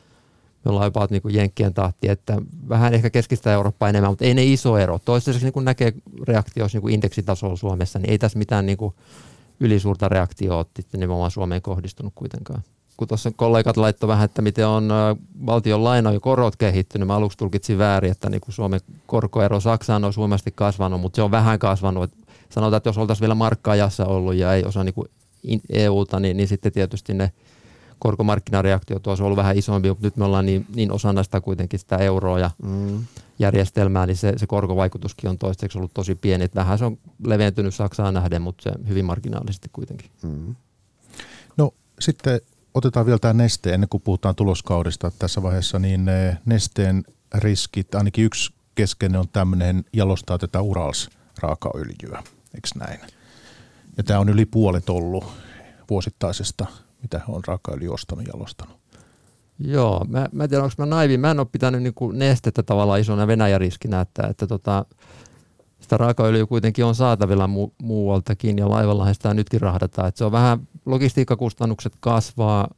Me ollaan jopa niin kuin Jenkkien tahti, että vähän ehkä keskistä Eurooppaa enemmän, mutta ei ne iso ero. Toistaiseksi niin kuin näkee reaktioissa niin kuin indeksitasolla Suomessa, niin ei tässä mitään niin kuin ylisuurta reaktioa nimenomaan Suomeen kohdistunut kuitenkaan kun tuossa kollegat laittoi vähän, että miten on valtion laina ja korot kehittynyt. Mä aluksi tulkitsin väärin, että niin kuin Suomen korkoero Saksaan on suomasti kasvanut, mutta se on vähän kasvanut. Sanotaan, että jos oltaisiin vielä markkaajassa ollut ja ei osaa niin kuin EUta, niin, niin sitten tietysti ne korkomarkkinareaktiot olisi ollut vähän isompi, mutta nyt me ollaan niin, niin osana sitä kuitenkin sitä euroa ja mm. järjestelmää, niin se, se korkovaikutuskin on toistaiseksi ollut tosi pieni. Että vähän se on leventynyt Saksaan nähden, mutta se hyvin marginaalisesti kuitenkin. Mm. No sitten otetaan vielä tämä neste ennen kuin puhutaan tuloskaudesta tässä vaiheessa, niin eh, nesteen riskit, ainakin yksi keskeinen on tämmöinen jalostaa tätä Urals-raakaöljyä, eikö näin? Ja tämä on yli puolet ollut vuosittaisesta, mitä on raakaöljy ostanut jalostanut. Joo, mä, mä en tiedä, onko mä naivi. Mä en ole pitänyt niin kuin nestettä tavallaan isona Venäjä-riskinä, että, että tota, sitä raakaöljyä kuitenkin on saatavilla mu- muualtakin ja laivallahan sitä nytkin rahdataan. Et se on vähän, logistiikkakustannukset kasvaa,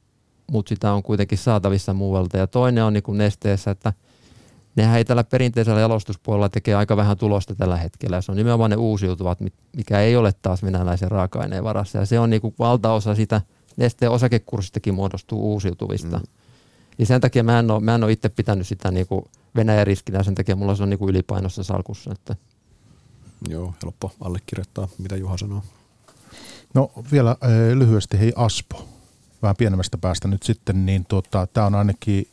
mutta sitä on kuitenkin saatavissa muualta. Ja toinen on niin kuin nesteessä, että nehän ei tällä perinteisellä jalostuspuolella tekee aika vähän tulosta tällä hetkellä. Se on nimenomaan ne uusiutuvat, mikä ei ole taas venäläisen raaka-aineen varassa. Ja se on niin kuin valtaosa sitä nesteen osakekurssistakin muodostuu uusiutuvista. Mm. Niin sen takia mä en ole, mä en ole itse pitänyt sitä niin kuin Venäjän riskinä, sen takia mulla se on niin kuin ylipainossa salkussa. Että Joo, helppo allekirjoittaa, mitä Juha sanoo. No vielä äh, lyhyesti, hei Aspo, vähän pienemmästä päästä nyt sitten, niin tuota, tämä on ainakin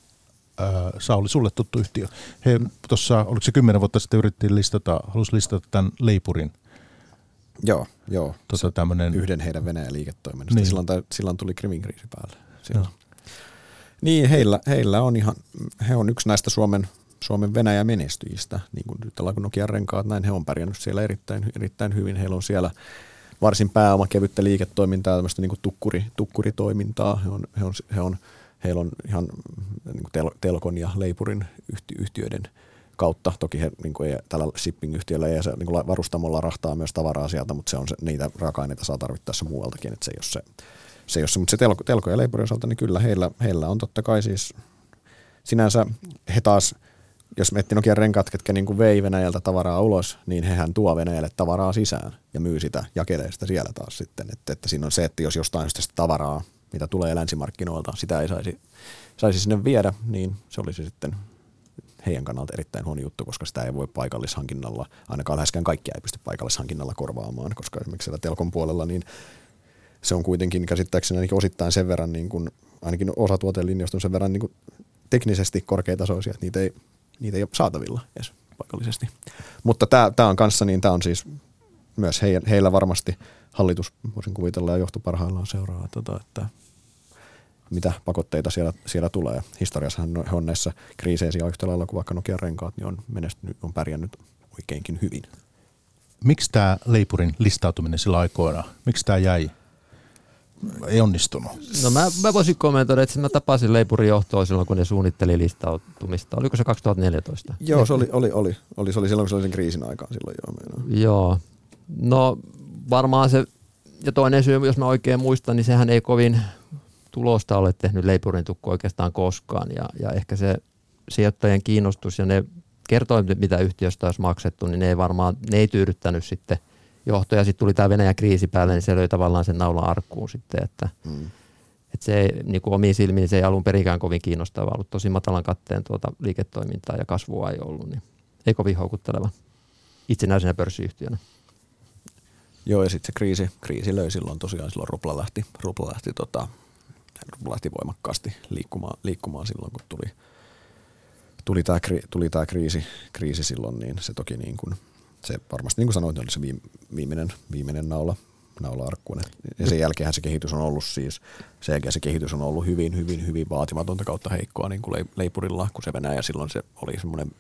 äh, Sauli, sulle tuttu yhtiö. He tuossa, oliko se kymmenen vuotta sitten yritti listata, halusi listata tämän Leipurin. Joo, joo. Tuota, tämmönen... Yhden heidän Venäjän liiketoiminnasta. Niin. Silloin, silloin tuli Krimin kriisi päälle. Siellä. Niin, heillä, heillä on ihan, he on yksi näistä Suomen Suomen Venäjä menestyjistä, niin kuin nyt ollaan Nokian renkaat, näin he on pärjännyt siellä erittäin, erittäin hyvin. Heillä on siellä varsin pääomakevyttä liiketoimintaa, tämmöistä niin tukkuri, tukkuritoimintaa. He on, he on, he on, heillä on ihan niin tel, Telkon ja Leipurin yhtiöiden kautta. Toki he niin kuin ei, tällä shipping-yhtiöllä ja se niin varustamolla rahtaa myös tavaraa sieltä, mutta se on se, niitä raaka-aineita saa tarvittaessa muualtakin, että se ei ole se. se, ei ole se. Mutta se telko, telko ja leipurin osalta, niin kyllä heillä, heillä on totta kai siis sinänsä he taas, jos miettii Nokian renkaat, ketkä niin kuin vei Venäjältä tavaraa ulos, niin hehän tuo Venäjälle tavaraa sisään ja myy sitä, jakelee sitä siellä taas sitten. Että, että siinä on se, että jos jostain sitä tavaraa, mitä tulee länsimarkkinoilta, sitä ei saisi, saisi sinne viedä, niin se olisi sitten heidän kannalta erittäin huono juttu, koska sitä ei voi paikallishankinnalla, ainakaan läheskään kaikkia ei pysty paikallishankinnalla korvaamaan, koska esimerkiksi siellä telkon puolella niin se on kuitenkin käsittääkseni ainakin osittain sen verran, niin kuin, ainakin osa tuotelinjoista on sen verran niin kuin teknisesti korkeatasoisia, että niitä ei, niitä ei ole saatavilla edes paikallisesti. Mutta tämä on kanssa, niin tämä on siis myös heillä, heillä varmasti hallitus, voisin kuvitella, ja johto parhaillaan seuraa, tota, että mitä pakotteita siellä, siellä tulee. Historiassahan he on näissä kriiseisiä yhtä lailla kuin vaikka Nokian renkaat, niin on, menestynyt, on pärjännyt oikeinkin hyvin. Miksi tämä Leipurin listautuminen sillä aikoina, miksi tämä jäi? Ei onnistunut. No mä, mä voisin kommentoida, että mä tapasin Leipurin johtoa silloin, kun ne suunnitteli listautumista. Oliko se 2014? Joo, se oli, oli, oli, oli, se oli silloin, kun se oli sen kriisin aikaan silloin joo. Joo. No varmaan se, ja toinen syy, jos mä oikein muistan, niin sehän ei kovin tulosta ole tehnyt Leipurin tukku oikeastaan koskaan. Ja, ja ehkä se sijoittajien kiinnostus ja ne kertoi, mitä yhtiöstä olisi maksettu, niin ne ei varmaan, ne ei tyydyttänyt sitten johtoja. Sitten tuli tämä Venäjän kriisi päälle, niin se löi tavallaan sen naulan arkkuun sitten, että mm. että se niin kuin omiin silmiin se ei alun perikään kovin kiinnostavaa ollut. Tosi matalan katteen tuota liiketoimintaa ja kasvua ei ollut, niin ei kovin houkutteleva itsenäisenä pörssiyhtiönä. Joo, ja sitten se kriisi, kriisi löi silloin tosiaan, silloin rupla lähti, rupla lähti tota, lähti voimakkaasti liikkumaan, liikkumaan silloin, kun tuli, tuli tämä tuli tää kriisi, kriisi silloin, niin se toki niin kuin, se varmasti niin kuin sanoit, oli se viimeinen, viimeinen naula, naula arkkuun. Ja sen jälkeen se kehitys on ollut siis, sen jälkeen se kehitys on ollut hyvin, hyvin, hyvin vaatimatonta kautta heikkoa niin kuin Leipurilla, kun se Venäjä silloin se oli semmoinen,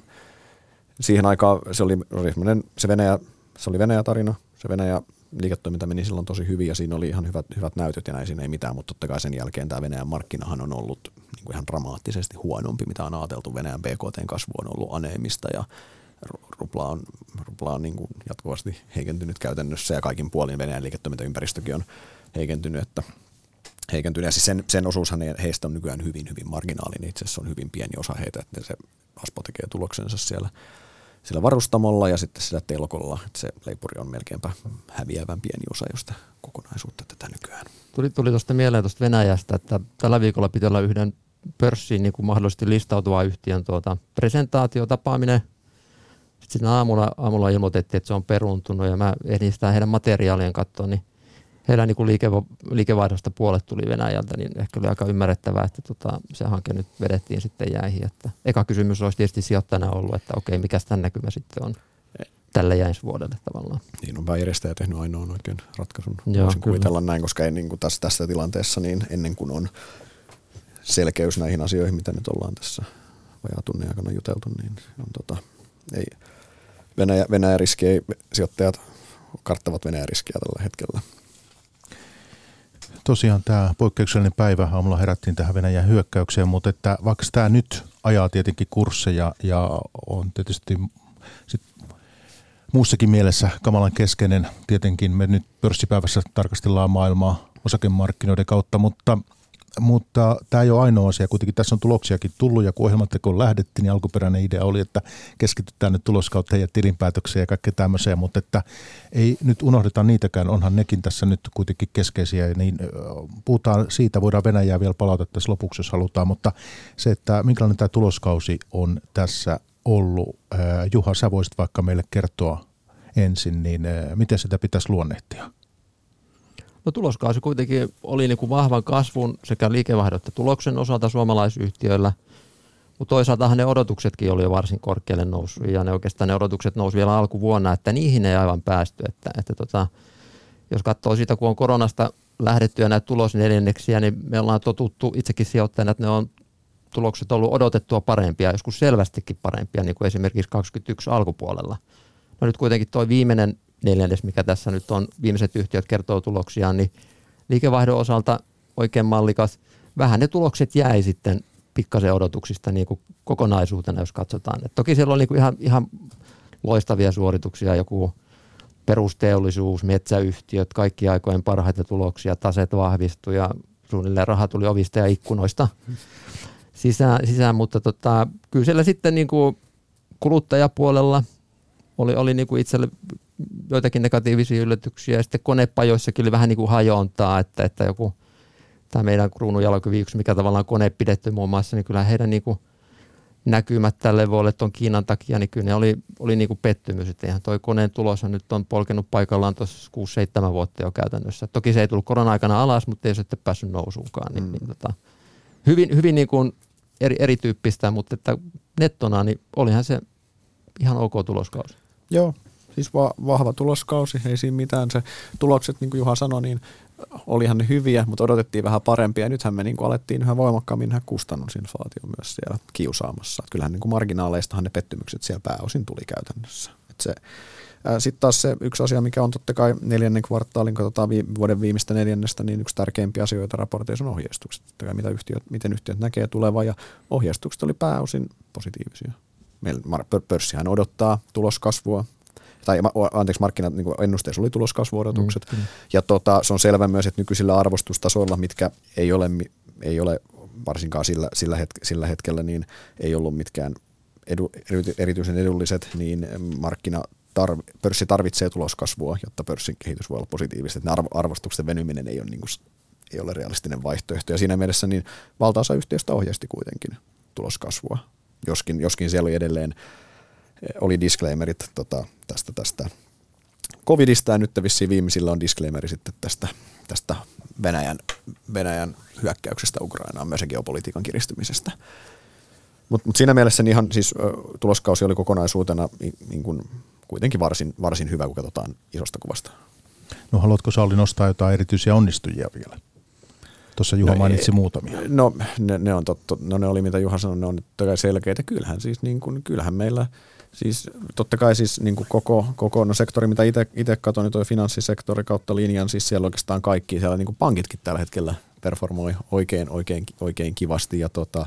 siihen aikaan se oli, oli se Venäjä, se oli Venäjä tarina, se Venäjä liiketoiminta meni silloin tosi hyvin ja siinä oli ihan hyvät, hyvät näytöt ja näin siinä ei mitään, mutta totta kai sen jälkeen tämä Venäjän markkinahan on ollut niin kuin ihan dramaattisesti huonompi, mitä on ajateltu. Venäjän BKT-kasvu on ollut aneemista ja rupla on, rupla on niin kuin jatkuvasti heikentynyt käytännössä ja kaikin puolin Venäjän liiketoimintaympäristökin on heikentynyt, että heikentynyt. Ja siis sen, sen osuushan heistä on nykyään hyvin, hyvin marginaalinen. Itse asiassa on hyvin pieni osa heitä, että se Aspo tekee tuloksensa siellä – sillä varustamolla ja sitten sillä telkolla. Että se leipuri on melkeinpä häviävän pieni osa josta kokonaisuutta tätä nykyään. Tuli, tuli mieleen tuosta Venäjästä, että tällä viikolla piti olla yhden pörssiin niin kuin mahdollisesti listautuva yhtiön tuota, presentaatiotapaaminen. Sitten aamulla, aamulla ilmoitettiin, että se on peruntunut ja mä ehdin sitä heidän materiaalien katsoa, niin heidän niin liike, liikevaihdosta puolet tuli Venäjältä, niin ehkä oli aika ymmärrettävää, että tota, se hanke nyt vedettiin sitten jäihin. Että eka kysymys olisi tietysti sijoittajana ollut, että okei, mikä tämän näkymä sitten on tälle ja ensi vuodelle tavallaan. Niin on järjestäjä tehnyt ainoan oikein ratkaisun. Joo, Voisin kyllä. kuvitella näin, koska ei, niin kuin tässä, tässä tilanteessa, niin ennen kuin on selkeys näihin asioihin, mitä nyt ollaan tässä vajaa tunnin aikana juteltu, niin on tota, ei, Venäjä, Venäjä riski ei, sijoittajat karttavat Venäjä riskiä tällä hetkellä. Tosiaan tämä poikkeuksellinen päivä, aamulla herättiin tähän Venäjän hyökkäykseen, mutta että vaikka tämä nyt ajaa tietenkin kursseja ja on tietysti sit muussakin mielessä kamalan keskeinen, tietenkin me nyt pörssipäivässä tarkastellaan maailmaa osakemarkkinoiden kautta, mutta mutta tämä ei ole ainoa asia. Kuitenkin tässä on tuloksiakin tullut ja kun ohjelmantekoon lähdettiin, niin alkuperäinen idea oli, että keskitytään nyt tuloskautta ja tilinpäätöksiä ja kaikkea tämmöisiä, mutta että ei nyt unohdeta niitäkään. Onhan nekin tässä nyt kuitenkin keskeisiä. Niin puhutaan siitä, voidaan Venäjää vielä palata tässä lopuksi, jos halutaan, mutta se, että minkälainen tämä tuloskausi on tässä ollut. Juha, sä voisit vaikka meille kertoa ensin, niin miten sitä pitäisi luonnehtia? No tuloskausi kuitenkin oli niin kuin vahvan kasvun sekä liikevaihdon että tuloksen osalta suomalaisyhtiöillä, mutta toisaalta ne odotuksetkin oli jo varsin korkealle noussut ja ne oikeastaan ne odotukset nousi vielä alkuvuonna, että niihin ei aivan päästy. Että, että tota, jos katsoo siitä, kun on koronasta lähdettyä näitä tulosneljänneksiä, niin me ollaan totuttu itsekin sijoittajana, että ne on tulokset ollut odotettua parempia, joskus selvästikin parempia, niin kuin esimerkiksi 21 alkupuolella. No nyt kuitenkin tuo viimeinen neljännes, mikä tässä nyt on, viimeiset yhtiöt kertoo tuloksiaan, niin liikevaihdon osalta oikein mallikas. Vähän ne tulokset jäi sitten pikkasen odotuksista niin kuin kokonaisuutena, jos katsotaan. Et toki siellä oli niin kuin ihan, ihan loistavia suorituksia, joku perusteollisuus, metsäyhtiöt, kaikki aikojen parhaita tuloksia, taset vahvistui ja suunnilleen raha tuli ovista ja ikkunoista sisään, sisään mutta tota, kyllä siellä sitten niin kuin kuluttajapuolella oli, oli niin kuin itselle joitakin negatiivisia yllätyksiä ja sitten konepajoissakin oli vähän niin kuin hajontaa, että, että joku tämä meidän kruununjalkovi yksi, mikä tavallaan kone pidetty muun muassa, niin kyllä heidän niin kuin näkymät tälle vuodelle tuon Kiinan takia, niin kyllä ne oli, oli niin kuin pettymys, että eihän toi koneen tulos nyt on polkenut paikallaan tuossa 6-7 vuotta jo käytännössä. Toki se ei tullut korona-aikana alas, mutta ei se sitten päässyt nousuunkaan. Niin, mm. niin, tota, hyvin hyvin niin kuin eri, erityyppistä, mutta että nettona niin olihan se ihan ok tuloskausi. Joo, siis va- vahva tuloskausi, ei siinä mitään. Se tulokset, niin kuin Juha sanoi, niin olihan ne hyviä, mutta odotettiin vähän parempia. Nythän me niin kuin alettiin yhä voimakkaammin nähdä kustannusinflaatio myös siellä kiusaamassa. Että kyllähän niin kuin marginaaleistahan ne pettymykset siellä pääosin tuli käytännössä. Sitten taas se yksi asia, mikä on totta kai neljännen kvartaalin, katsotaan vi- vuoden viimeistä neljännestä, niin yksi tärkeimpiä asioita raporteissa on ohjeistukset. Totta kai mitä yhtiöt, miten yhtiöt näkee tulevaa ja ohjeistukset oli pääosin positiivisia. Meillä pörssihän odottaa tuloskasvua tai anteeksi, markkinat niin ennusteessa oli tuloskasvuodotukset. Mm, mm. Ja tota, se on selvä myös, että nykyisillä arvostustasoilla, mitkä ei ole, ei ole varsinkaan sillä, sillä, hetke, sillä hetkellä, niin ei ollut mitkään edu, erityisen edulliset, niin markkina tarv, pörssi tarvitsee tuloskasvua, jotta pörssin kehitys voi olla positiivista. Että arvo, arvostusten venyminen ei ole, niin kuin, ei ole realistinen vaihtoehto. Ja siinä mielessä niin valtaosa yhtiöstä ohjasti kuitenkin tuloskasvua, joskin, joskin siellä oli edelleen oli disclaimerit tota, tästä, tästä covidista ja nyt vissiin viimeisillä on disclaimeri sitten tästä, tästä Venäjän, Venäjän hyökkäyksestä Ukrainaan, myös geopolitiikan kiristymisestä. Mutta mut siinä mielessä niin ihan siis tuloskausi oli kokonaisuutena niin, kuin kuitenkin varsin, varsin hyvä, kun katsotaan isosta kuvasta. No haluatko Sauli nostaa jotain erityisiä onnistujia vielä? Tuossa Juha no, mainitsi ei, muutamia. No ne, ne, on totta, no ne oli mitä Juha sanoi, ne on selkeitä. Kyllähän siis niin kuin, kyllähän meillä – Siis totta kai siis niin kuin koko, koko no sektori, mitä itse katson, niin tuo finanssisektori kautta linjan, siis siellä oikeastaan kaikki, siellä niin kuin pankitkin tällä hetkellä performoi oikein, oikein, oikein kivasti. Ja tota,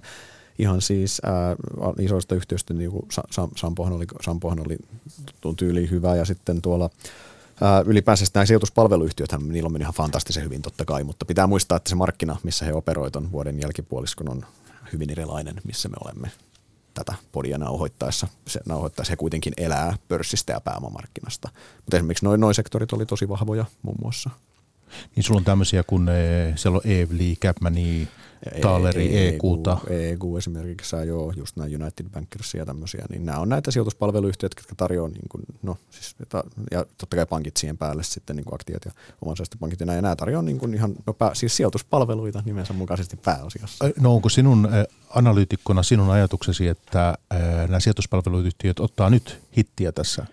ihan siis ää, isoista yhtiöistä, niin kuin Sampohan oli, Sampohan oli tyyli hyvä. Ja sitten tuolla ää, ylipäänsä nämä sijoituspalveluyhtiöt, niillä on mennyt ihan fantastisen hyvin totta kai, mutta pitää muistaa, että se markkina, missä he operoivat vuoden jälkipuoliskon on hyvin erilainen, missä me olemme tätä podia nauhoittaessa. Se, nauhoittaessa he kuitenkin elää pörssistä ja pääomamarkkinasta. Mutta esimerkiksi noin noi sektorit oli tosi vahvoja muun muassa. Niin sulla on tämmöisiä kuin siellä on Evli, Capmani, Taaleri, EQ. EQ esimerkiksi saa joo, just nämä United Bankers ja tämmöisiä, niin nämä on näitä sijoituspalveluyhtiöitä, jotka tarjoaa, niin kuin, no siis, ja totta kai pankit siihen päälle sitten niin kuin aktiot ja oman pankit ja, näin, ja nämä tarjoaa niin kuin ihan, no pää, siis sijoituspalveluita nimensä mukaisesti pääosiossa. No onko sinun analyytikkona sinun ajatuksesi, että nämä sijoituspalveluyhtiöt ottaa nyt hittiä tässä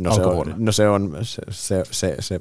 No se, on, no se on, se, se, se, se,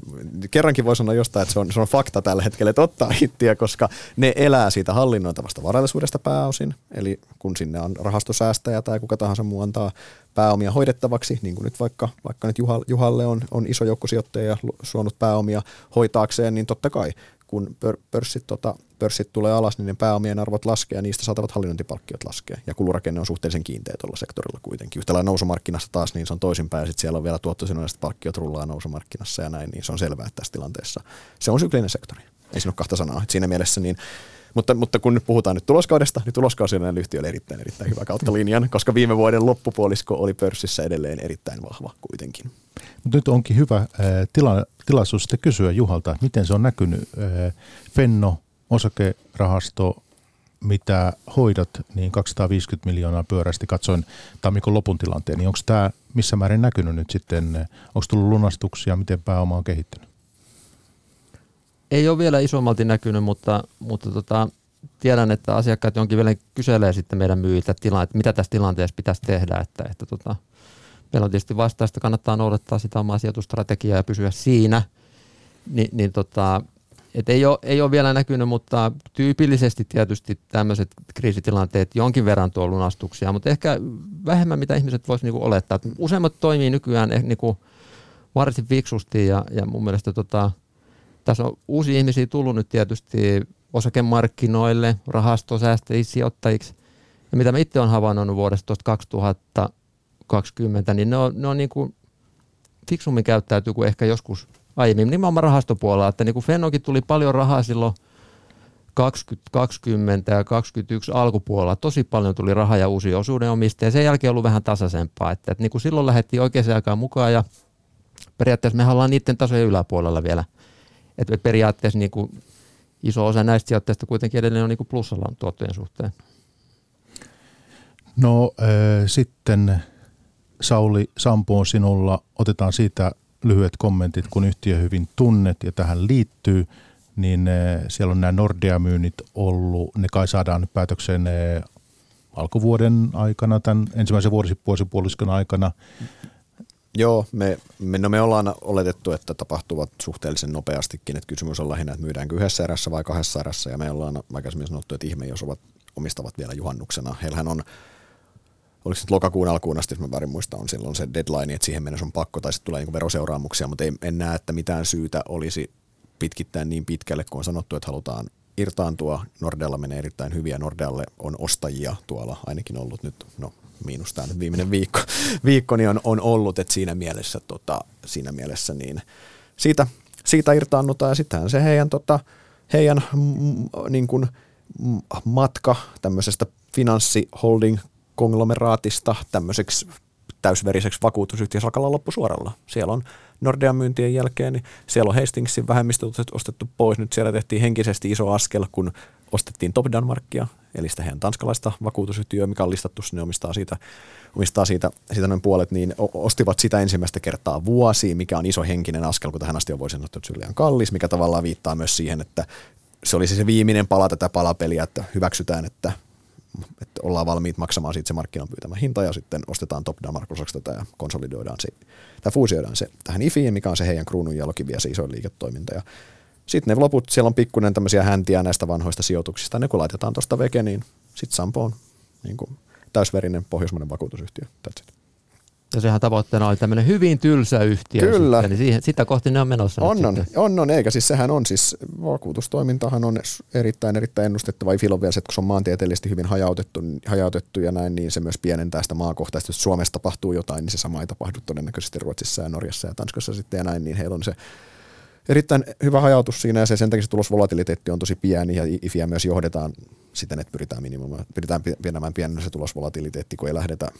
kerrankin voi sanoa jostain, että se on, se on fakta tällä hetkellä, että ottaa hittiä, koska ne elää siitä hallinnoitavasta varallisuudesta pääosin, eli kun sinne on rahastosäästäjä tai kuka tahansa muu antaa pääomia hoidettavaksi, niin kuin nyt vaikka, vaikka nyt Juhalle on, on iso joukko sijoittajia suonut pääomia hoitaakseen, niin totta kai kun pörssit, tota, pörssit tulee alas, niin ne pääomien arvot laskee ja niistä saatavat hallinnointipalkkiot laskee. Ja kulurakenne on suhteellisen kiinteä tuolla sektorilla kuitenkin. Yhtä lailla nousumarkkinassa taas, niin se on toisinpäin sitten siellä on vielä tuottosidonnaiset palkkiot rullaa nousumarkkinassa ja näin, niin se on selvää, että tässä tilanteessa se on syklinen sektori. Ei siinä ole kahta sanaa. Et siinä mielessä niin mutta, mutta kun nyt puhutaan nyt tuloskaudesta, niin tuloskausi on yhtiölle erittäin, erittäin hyvä kautta linjan, koska viime vuoden loppupuolisko oli pörssissä edelleen erittäin vahva kuitenkin. Mutta nyt onkin hyvä äh, tila, tilaisuus sitten kysyä Juhalta, miten se on näkynyt äh, Fenno, osakerahasto, mitä hoidat, niin 250 miljoonaa pyörästi katsoin tammikuun lopun tilanteen, niin onko tämä missä määrin näkynyt nyt sitten, onko tullut lunastuksia, miten pääoma on kehittynyt? Ei ole vielä isommalti näkynyt, mutta, mutta tota, tiedän, että asiakkaat jonkin vielä kyselee sitten meidän myyjiltä, että mitä tässä tilanteessa pitäisi tehdä, että, että tota, meillä on tietysti vastaista, kannattaa noudattaa sitä omaa sijoitustrategiaa ja pysyä siinä, Ni, niin tota, et ei, ole, ei ole vielä näkynyt, mutta tyypillisesti tietysti tämmöiset kriisitilanteet jonkin verran tuo lunastuksia, mutta ehkä vähemmän mitä ihmiset voisivat niinku olettaa. Useimmat toimii nykyään eh, niinku varsin fiksusti ja, ja mun mielestä tota, tässä on uusia ihmisiä tullut nyt tietysti osakemarkkinoille, rahastosäästäjiksi, sijoittajiksi. Ja mitä mä itse olen havainnut vuodesta 2020, niin ne on, ne on niin kuin fiksummin käyttäytyy kuin ehkä joskus aiemmin, nimenomaan rahastopuolella, että niin kuin Fennokin tuli paljon rahaa silloin 2020 ja 2021 alkupuolella tosi paljon tuli rahaa ja uusia osuudenomistajia. Sen jälkeen ollut vähän tasaisempaa. Että, että niin kuin silloin lähdettiin oikeaan aikaan mukaan ja periaatteessa me ollaan niiden tasojen yläpuolella vielä. Että periaatteessa niin kuin iso osa näistä sijoittajista kuitenkin edelleen on niin kuin plussalla tuottojen suhteen. No äh, sitten Sauli Sampoon sinulla otetaan siitä lyhyet kommentit, kun yhtiö hyvin tunnet ja tähän liittyy, niin äh, siellä on nämä Nordea-myynnit ollut. Ne kai saadaan nyt päätökseen äh, alkuvuoden aikana, tämän ensimmäisen vuosipuoliskon aikana. Joo, me, me, no me ollaan oletettu, että tapahtuvat suhteellisen nopeastikin. Että kysymys on lähinnä, että myydäänkö yhdessä erässä vai kahdessa erässä. Ja me ollaan aikaisemmin sanottu, että ihme, jos ovat, omistavat vielä juhannuksena. Heillähän on, oliko se lokakuun alkuun asti, jos mä väärin muista, on silloin se deadline, että siihen mennessä on pakko tai sitten tulee niin veroseuraamuksia, mutta ei, en näe, että mitään syytä olisi pitkittää niin pitkälle, kun on sanottu, että halutaan irtaantua. Nordealla menee erittäin hyviä. Nordealle on ostajia tuolla ainakin ollut nyt, no miinus tämä viimeinen viikko, viikko niin on, on ollut, että siinä mielessä, tota, siinä mielessä niin siitä, siitä irtaannutaan ja sittenhän se heidän, tota, heidän mm, niin kuin, matka tämmöisestä finanssiholding konglomeraatista tämmöiseksi täysveriseksi vakuutusyhtiössä alkaa loppusuoralla. Siellä on Nordean myyntien jälkeen, niin siellä on Hastingsin vähemmistö ostettu pois. Nyt siellä tehtiin henkisesti iso askel, kun ostettiin Top Danmarkia, eli sitä heidän tanskalaista vakuutusyhtiöä, mikä on listattu sinne, omistaa siitä, omistaa siitä, siitä noin puolet, niin ostivat sitä ensimmäistä kertaa vuosi, mikä on iso henkinen askel, kun tähän asti on voisi sanoa, että liian kallis, mikä tavallaan viittaa myös siihen, että se olisi se viimeinen pala tätä palapeliä, että hyväksytään, että, että ollaan valmiit maksamaan siitä se markkinan pyytämä hinta ja sitten ostetaan top Danmark osaksi tätä ja konsolidoidaan se, tai fuusioidaan se tähän IFIin, mikä on se heidän kruunun jalokivi ja se iso liiketoiminta. Ja sitten ne loput, siellä on pikkuinen tämmöisiä häntiä näistä vanhoista sijoituksista. Ne kun laitetaan tuosta veke, niin sitten Sampo on niin kuin täysverinen pohjoismainen vakuutusyhtiö. That's it. Ja sehän tavoitteena oli tämmöinen hyvin tylsä yhtiö. Kyllä. Sitten, niin siihen, sitä kohti ne on menossa. On, on, on, on, eikä siis sehän on siis, vakuutustoimintahan on erittäin, erittäin ennustettava. Ifil vielä se, että kun se on maantieteellisesti hyvin hajautettu, hajautettu ja näin, niin se myös pienentää sitä maakohtaista. Jos Suomessa tapahtuu jotain, niin se sama ei tapahdu todennäköisesti Ruotsissa ja Norjassa ja Tanskassa sitten ja näin, niin heillä on se erittäin hyvä hajautus siinä ja se sen takia se tulosvolatiliteetti on tosi pieni ja IFIä myös johdetaan siten, että pyritään, minimoimaan, pyritään pienemmään pienenä se tulosvolatiliteetti, kun ei lähdetä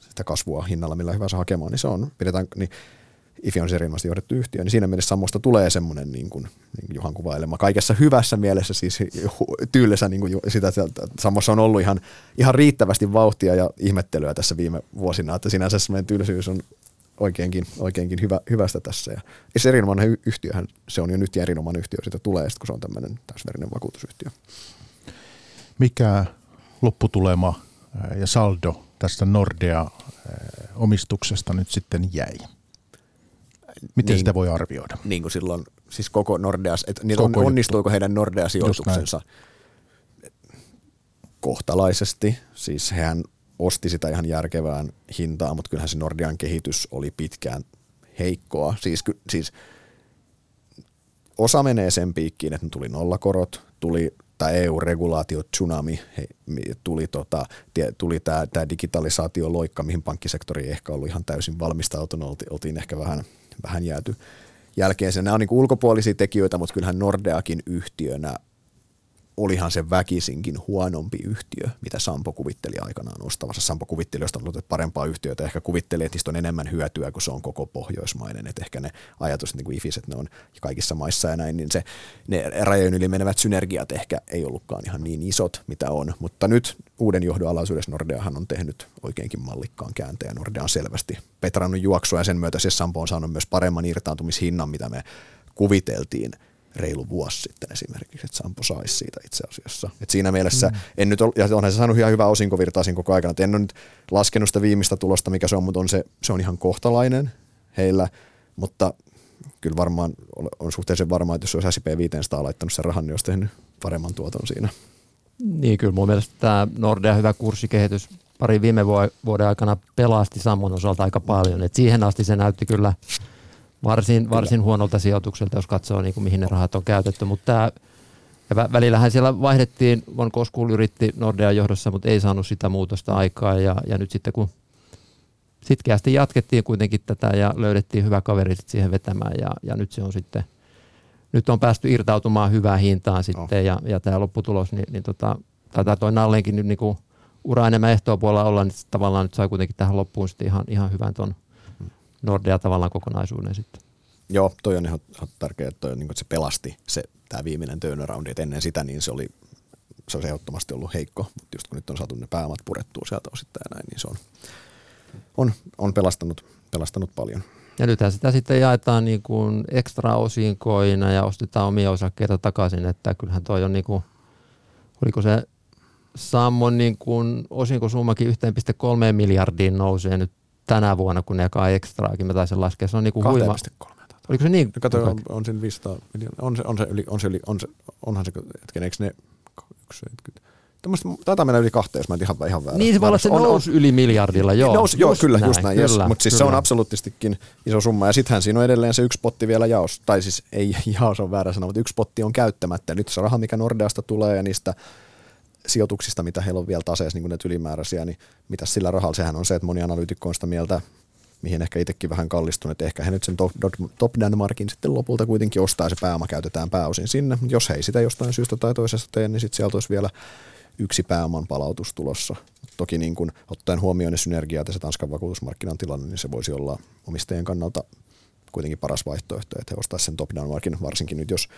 sitä kasvua hinnalla millä hyvänsä hakemaan, niin se on, pidetään, niin IFI on se erinomaisesti johdettu yhtiö, niin siinä mielessä Sammosta tulee semmoinen niin kuin, niin kuin Juhan kuvailema kaikessa hyvässä mielessä, siis tyylessä niin kuin sitä, että Sammossa on ollut ihan, ihan riittävästi vauhtia ja ihmettelyä tässä viime vuosina, että sinänsä semmoinen tylsyys on oikeinkin, oikeinkin hyvä, hyvästä tässä. Ja, se erinomainen yhtiöhän, se on jo nyt erinomainen yhtiö, sitä tulee kun se on tämmöinen täysverinen vakuutusyhtiö. Mikä lopputulema ja saldo tästä Nordea-omistuksesta nyt sitten jäi? Miten niin, sitä voi arvioida? Niin kuin silloin, siis koko Nordea, että koko on, onnistuiko heidän Nordea-sijoituksensa kohtalaisesti. Siis hehän osti sitä ihan järkevään hintaan, mutta kyllähän se Nordean kehitys oli pitkään heikkoa. Siis, siis osa menee sen piikkiin, että tuli nollakorot, tuli tämä EU-regulaatio tsunami, he, tuli, tota, tuli tämä, tämä digitalisaatio loikka, mihin pankkisektori ei ehkä ollut ihan täysin valmistautunut, oltiin ehkä vähän, vähän jääty jälkeen. Nämä on niin ulkopuolisia tekijöitä, mutta kyllähän Nordeakin yhtiönä olihan se väkisinkin huonompi yhtiö, mitä Sampo kuvitteli aikanaan ostavassa. Sampo kuvitteli jostain parempaa yhtiötä, ehkä kuvitteli, että on enemmän hyötyä, kun se on koko pohjoismainen. Että ehkä ne ajatus, niin kuin IFIS, että ne on kaikissa maissa ja näin, niin se, ne rajojen yli menevät synergiat ehkä ei ollutkaan ihan niin isot, mitä on. Mutta nyt uuden johdon alaisuudessa Nordeahan on tehnyt oikeinkin mallikkaan käänteen. Nordea on selvästi petrannut juoksua ja sen myötä se Sampo on saanut myös paremman irtaantumishinnan, mitä me kuviteltiin – reilu vuosi sitten esimerkiksi, että Sampo saisi siitä itse asiassa. Et siinä mielessä mm. en nyt ole, ja onhan se saanut ihan hyvää osinkovirtaisin koko aikana, että en ole nyt laskenut sitä viimeistä tulosta, mikä se on, mutta on se, se on ihan kohtalainen heillä, mutta kyllä varmaan on suhteellisen varmaa, että jos olisi S&P 500 laittanut sen rahan, niin olisi tehnyt paremman tuoton siinä. Niin, kyllä mun mielestä tämä Nordea hyvä kurssikehitys pari viime vuoden aikana pelasti Sammon osalta aika paljon. Et siihen asti se näytti kyllä varsin, varsin huonolta sijoitukselta, jos katsoo niin kuin mihin ne rahat on käytetty, mutta tämä Ja vä- välillähän siellä vaihdettiin, Von Koskul yritti Nordean johdossa, mutta ei saanut sitä muutosta aikaa. Ja, ja nyt sitten kun sitkeästi jatkettiin kuitenkin tätä ja löydettiin hyvä kaveri siihen vetämään ja, ja nyt se on sitten, nyt on päästy irtautumaan hyvään hintaan sitten no. ja, ja tämä lopputulos, niin, niin tota, taitaa toi Nallenkin nyt niinku ura enemmän puolella olla, niin tavallaan nyt sai kuitenkin tähän loppuun sitten ihan, ihan hyvän ton Nordea tavallaan kokonaisuuden sitten. Joo, toi on ihan, ihan tärkeää, että, toi, niin kuin, että se pelasti se tämä viimeinen turnaround, että ennen sitä niin se oli se olisi ehdottomasti ollut heikko, mutta just kun nyt on saatu ne pääomat purettua sieltä osittain ja näin, niin se on, on, on pelastanut, pelastanut paljon. Ja nythän sitä sitten jaetaan niin kuin ekstra osinkoina ja ostetaan omia osakkeita takaisin, että kyllähän toi on niin kuin, oliko se Sammon niin kuin osinkosummakin 1,3 miljardiin nousee nyt tänä vuonna, kun ne jakaa ekstraakin. Mä taisin laskea, se on niin kuin huima. Oliko se niin? Kato, on, on siinä 500 miljoonaa. On se, on se yli, on se yli, on se, onhan se, hetken, eikö ne, yksi, Tämmöistä, taitaa mennä yli kahteen, jos mä en ihan, ihan väärä. Niin se voi olla, se on, nousi yli miljardilla, joo. Nousi, joo, kyllä, näin, just näin. Kyllä, Mutta siis kyllä. se on absoluuttistikin iso summa. Ja sittenhän siinä on edelleen se yksi potti vielä jaos. Tai siis ei jaos on väärä sana, mutta yksi potti on käyttämättä. Nyt se raha, mikä Nordeasta tulee ja niistä sijoituksista, mitä heillä on vielä taseessa, niin kuin näitä ylimääräisiä, niin mitä sillä rahalla, sehän on se, että moni analyytikko on sitä mieltä, mihin ehkä itsekin vähän kallistunut, että ehkä he nyt sen top, top Danmarkin sitten lopulta kuitenkin ostaa ja se pääoma käytetään pääosin sinne. Jos he ei sitä jostain syystä tai toisesta tee, niin sitten sieltä olisi vielä yksi pääoman palautus tulossa. Toki niin kuin, ottaen huomioon ne synergiat ja se Tanskan vakuutusmarkkinan tilanne, niin se voisi olla omistajien kannalta kuitenkin paras vaihtoehto, että he ostaisivat sen top down markin, varsinkin nyt jos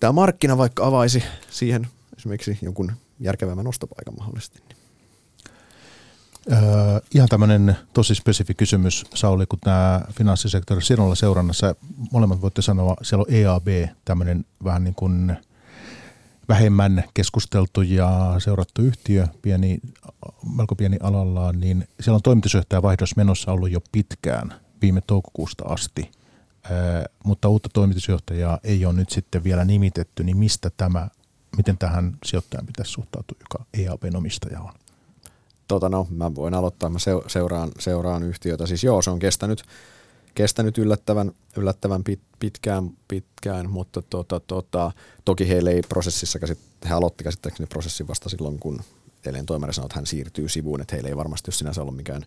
tämä markkina vaikka avaisi siihen esimerkiksi jonkun järkevämmän ostopaikan mahdollisesti. Öö, ihan tämmöinen tosi spesifi kysymys, Sauli, kun tämä finanssisektori sinulla seurannassa, molemmat voitte sanoa, siellä on EAB, tämmöinen vähän niin kuin vähemmän keskusteltu ja seurattu yhtiö, pieni, melko pieni alallaan, niin siellä on toimitusjohtaja vaihdos menossa ollut jo pitkään, viime toukokuusta asti, öö, mutta uutta toimitusjohtajaa ei ole nyt sitten vielä nimitetty, niin mistä tämä, miten tähän sijoittajan pitäisi suhtautua, joka EABn omistaja on? tota no, mä voin aloittaa, mä seuraan, seuraan yhtiötä. Siis joo, se on kestänyt, kestänyt yllättävän, yllättävän pit, pitkään, pitkään, mutta tota, tota, toki heille ei prosessissa, käsit, he aloitti käsittääkseni prosessin vasta silloin, kun Elen toimari sanoi, että hän siirtyy sivuun, että heillä ei varmasti ole sinänsä ollut mikään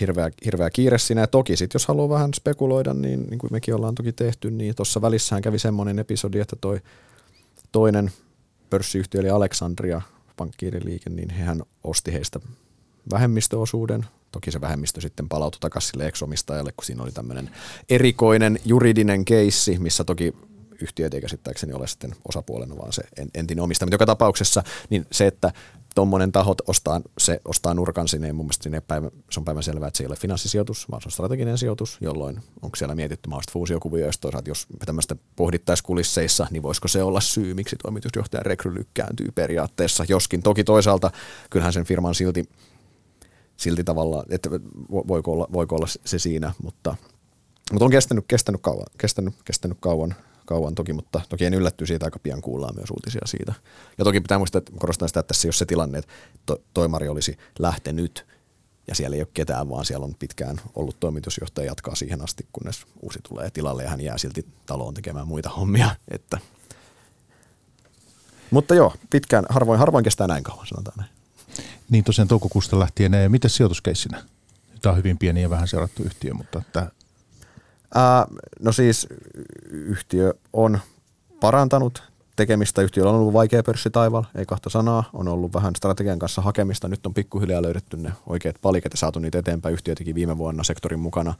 hirveä, hirveä kiire siinä. Ja toki sitten, jos haluaa vähän spekuloida, niin, niin kuin mekin ollaan toki tehty, niin tuossa välissähän kävi semmoinen episodi, että toi toinen pörssiyhtiö eli Alexandria pankkiiriliike, niin hehän osti heistä vähemmistöosuuden. Toki se vähemmistö sitten palautui takaisin sille ex-omistajalle, kun siinä oli tämmöinen erikoinen juridinen keissi, missä toki yhtiöt ei käsittääkseni ole sitten osapuolena, vaan se entinen omistaja. Mutta joka tapauksessa niin se, että tuommoinen taho ostaa, se ostaa nurkan sinne, niin mun mielestä sinne päivä, se on päivän selvää, että se ei ole finanssisijoitus, vaan se on strateginen sijoitus, jolloin onko siellä mietitty mahdollista fuusiokuvia, jos toisaalta jos tämmöistä pohdittaisiin kulisseissa, niin voisiko se olla syy, miksi toimitusjohtajan rekry lykkääntyy periaatteessa, joskin. Toki toisaalta kyllähän sen firman silti, silti tavallaan, että voiko olla, voiko olla se siinä, mutta, mutta on kestänyt, kestänyt kauan, kestänyt, kestänyt kauan kauan toki, mutta toki en yllätty siitä, aika pian kuullaan myös uutisia siitä. Ja toki pitää muistaa, että korostan sitä, että tässä ei ole se tilanne, että to, toimari olisi lähtenyt ja siellä ei ole ketään, vaan siellä on pitkään ollut toimitusjohtaja jatkaa siihen asti, kunnes uusi tulee tilalle ja hän jää silti taloon tekemään muita hommia. Että. Mutta joo, pitkään, harvoin, harvoin kestää näin kauan, sanotaan näin. Niin tosiaan toukokuusta lähtien, miten sijoituskeissinä? Tämä on hyvin pieni ja vähän seurattu yhtiö, mutta että Ää, no siis yhtiö on parantanut tekemistä. Yhtiöllä on ollut vaikea pörssitaival, ei kahta sanaa. On ollut vähän strategian kanssa hakemista. Nyt on pikkuhiljaa löydetty ne oikeat palikat ja saatu niitä eteenpäin. Yhtiö teki viime vuonna sektorin mukana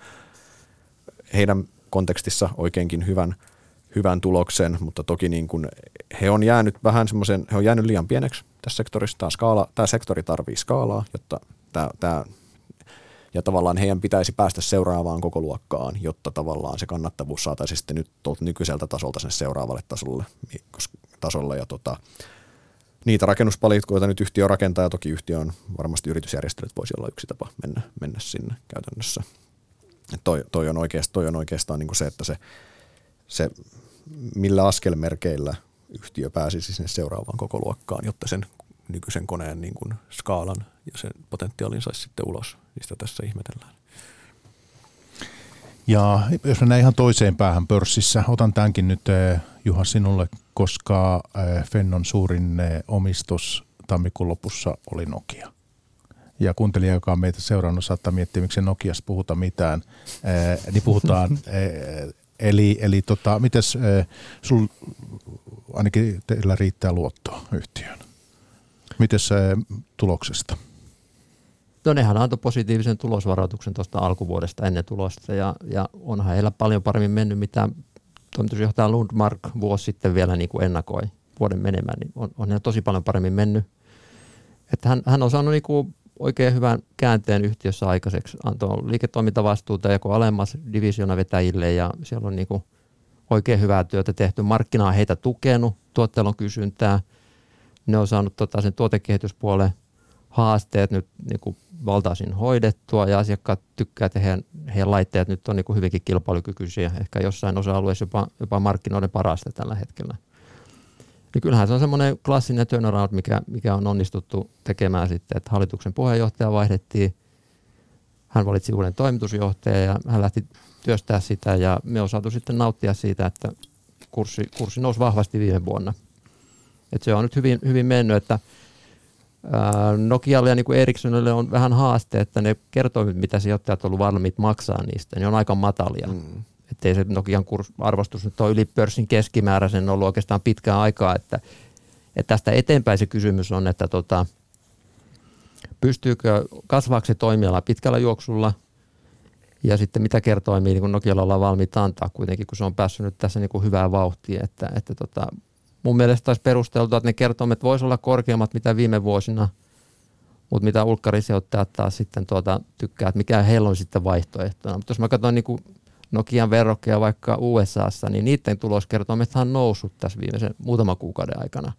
heidän kontekstissa oikeinkin hyvän, hyvän tuloksen, mutta toki niin kuin he on jäänyt vähän semmoisen, he on jäänyt liian pieneksi tässä sektorissa. Tämä, skaala, tämä sektori tarvii skaalaa, jotta tämä, tämä ja tavallaan heidän pitäisi päästä seuraavaan koko luokkaan, jotta tavallaan se kannattavuus saataisiin sitten nyt tuolta nykyiseltä tasolta sinne seuraavalle tasolle, tasolle ja tota, niitä rakennuspalikoita nyt yhtiö rakentaa ja toki yhtiö on varmasti yritysjärjestelyt voisi olla yksi tapa mennä, mennä sinne käytännössä. toi, toi, on oikeastaan, toi on oikeastaan niin kuin se, että se, se millä askelmerkeillä yhtiö pääsisi sinne seuraavaan koko luokkaan, jotta sen nykyisen koneen niin kuin skaalan ja sen potentiaalin saisi sitten ulos. Niistä tässä ihmetellään. Ja jos mennään ihan toiseen päähän pörssissä, otan tämänkin nyt eh, Juha sinulle koska Fennon suurin omistus tammikuun lopussa oli Nokia. Ja kuuntelija, joka on meitä seurannut, saattaa miettiä, miksi Nokiassa puhuta mitään. niin puhutaan, eli, eli tota, mites sul, ainakin teillä riittää luottoa yhtiöön? Miten se tuloksesta? No nehän antoi positiivisen tulosvaroituksen tuosta alkuvuodesta ennen tulosta ja, ja onhan heillä paljon paremmin mennyt, mitä toimitusjohtaja Lundmark vuosi sitten vielä niin kuin ennakoi vuoden menemään, niin on, on heillä tosi paljon paremmin mennyt. Että hän, hän on saanut niin kuin oikein hyvän käänteen yhtiössä aikaiseksi, antoi liiketoimintavastuuta joko alemmas vetäjille ja siellä on niin kuin oikein hyvää työtä tehty. Markkina on heitä tukenut, tuotteella on kysyntää. Ne on saanut tota, sen tuotekehityspuolen haasteet nyt niin kuin valtaisin hoidettua ja asiakkaat tykkää, että heidän, heidän laitteet nyt on niin kuin hyvinkin kilpailukykyisiä, ehkä jossain osa-alueessa jopa, jopa markkinoiden parasta tällä hetkellä. Niin kyllähän se on semmoinen klassinen turnaround, mikä, mikä on onnistuttu tekemään sitten, että hallituksen puheenjohtaja vaihdettiin, hän valitsi uuden toimitusjohtajan ja hän lähti työstää sitä ja me on saatu sitten nauttia siitä, että kurssi, kurssi nousi vahvasti viime vuonna. Et se on nyt hyvin, hyvin mennyt, että Nokialle ja niin kuin Ericssonille on vähän haaste, että ne kertoimet, mitä sijoittajat ovat valmiit maksaa niistä, niin on aika matalia. Mm. Että ei se Nokian kurs, arvostus nyt ole yli pörssin keskimääräisen ollut oikeastaan pitkään aikaa, että, että tästä eteenpäin se kysymys on, että tota, pystyykö kasvaaksi toimiala pitkällä juoksulla ja sitten mitä kertoimia niin Nokialla ollaan valmiit antaa kuitenkin, kun se on päässyt nyt tässä niin kuin hyvää vauhtia, että, että tota, mun mielestä olisi perusteltua, että ne kertoimet voisi olla korkeammat mitä viime vuosina, mutta mitä ulkkarisijoittajat taas sitten tuota, tykkää, että mikä heillä on sitten vaihtoehtona. Mutta jos mä katson niin kuin Nokian verrokkeja vaikka USAssa, niin niiden tuloskertoimet on noussut tässä viimeisen muutaman kuukauden aikana.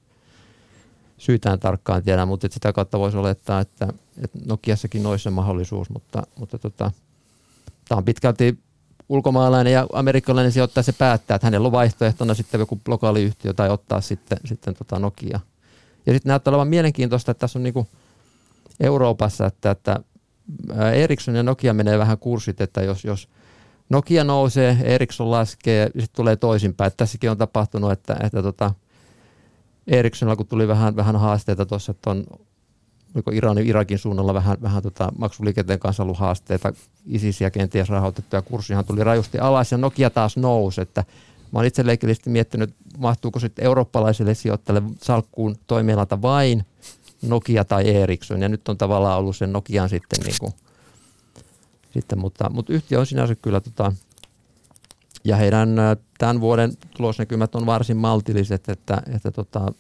Syytään tarkkaan tiedä, mutta sitä kautta voisi olettaa, että, että Nokiassakin noissa mahdollisuus, mutta, mutta tota, tämä on pitkälti ulkomaalainen ja amerikkalainen sijoittaja se päättää, että hänellä on vaihtoehtona sitten joku lokaali yhtiö tai ottaa sitten, sitten tota Nokia. Ja sitten näyttää olevan mielenkiintoista, että tässä on niinku Euroopassa, että, että Ericsson ja Nokia menee vähän kurssit, että jos, jos Nokia nousee, Ericsson laskee ja sitten tulee toisinpäin. Tässäkin on tapahtunut, että, että tota, Ericssonilla kun tuli vähän, vähän haasteita tuossa, että on oliko Iranin, Irakin suunnalla vähän, vähän tota maksuliikenteen kanssa ollut haasteita, ISISiä kenties rahoitettu ja kurssihan tuli rajusti alas ja Nokia taas nousi, että mä oon itse leikillisesti miettinyt, mahtuuko sitten eurooppalaisille sijoittajille salkkuun toimialalta vain Nokia tai Ericsson ja nyt on tavallaan ollut sen Nokian sitten niin kuin, sitten, mutta, mutta yhtiö on sinänsä kyllä tota, ja heidän tämän vuoden tulosnäkymät on varsin maltilliset, että, että tota,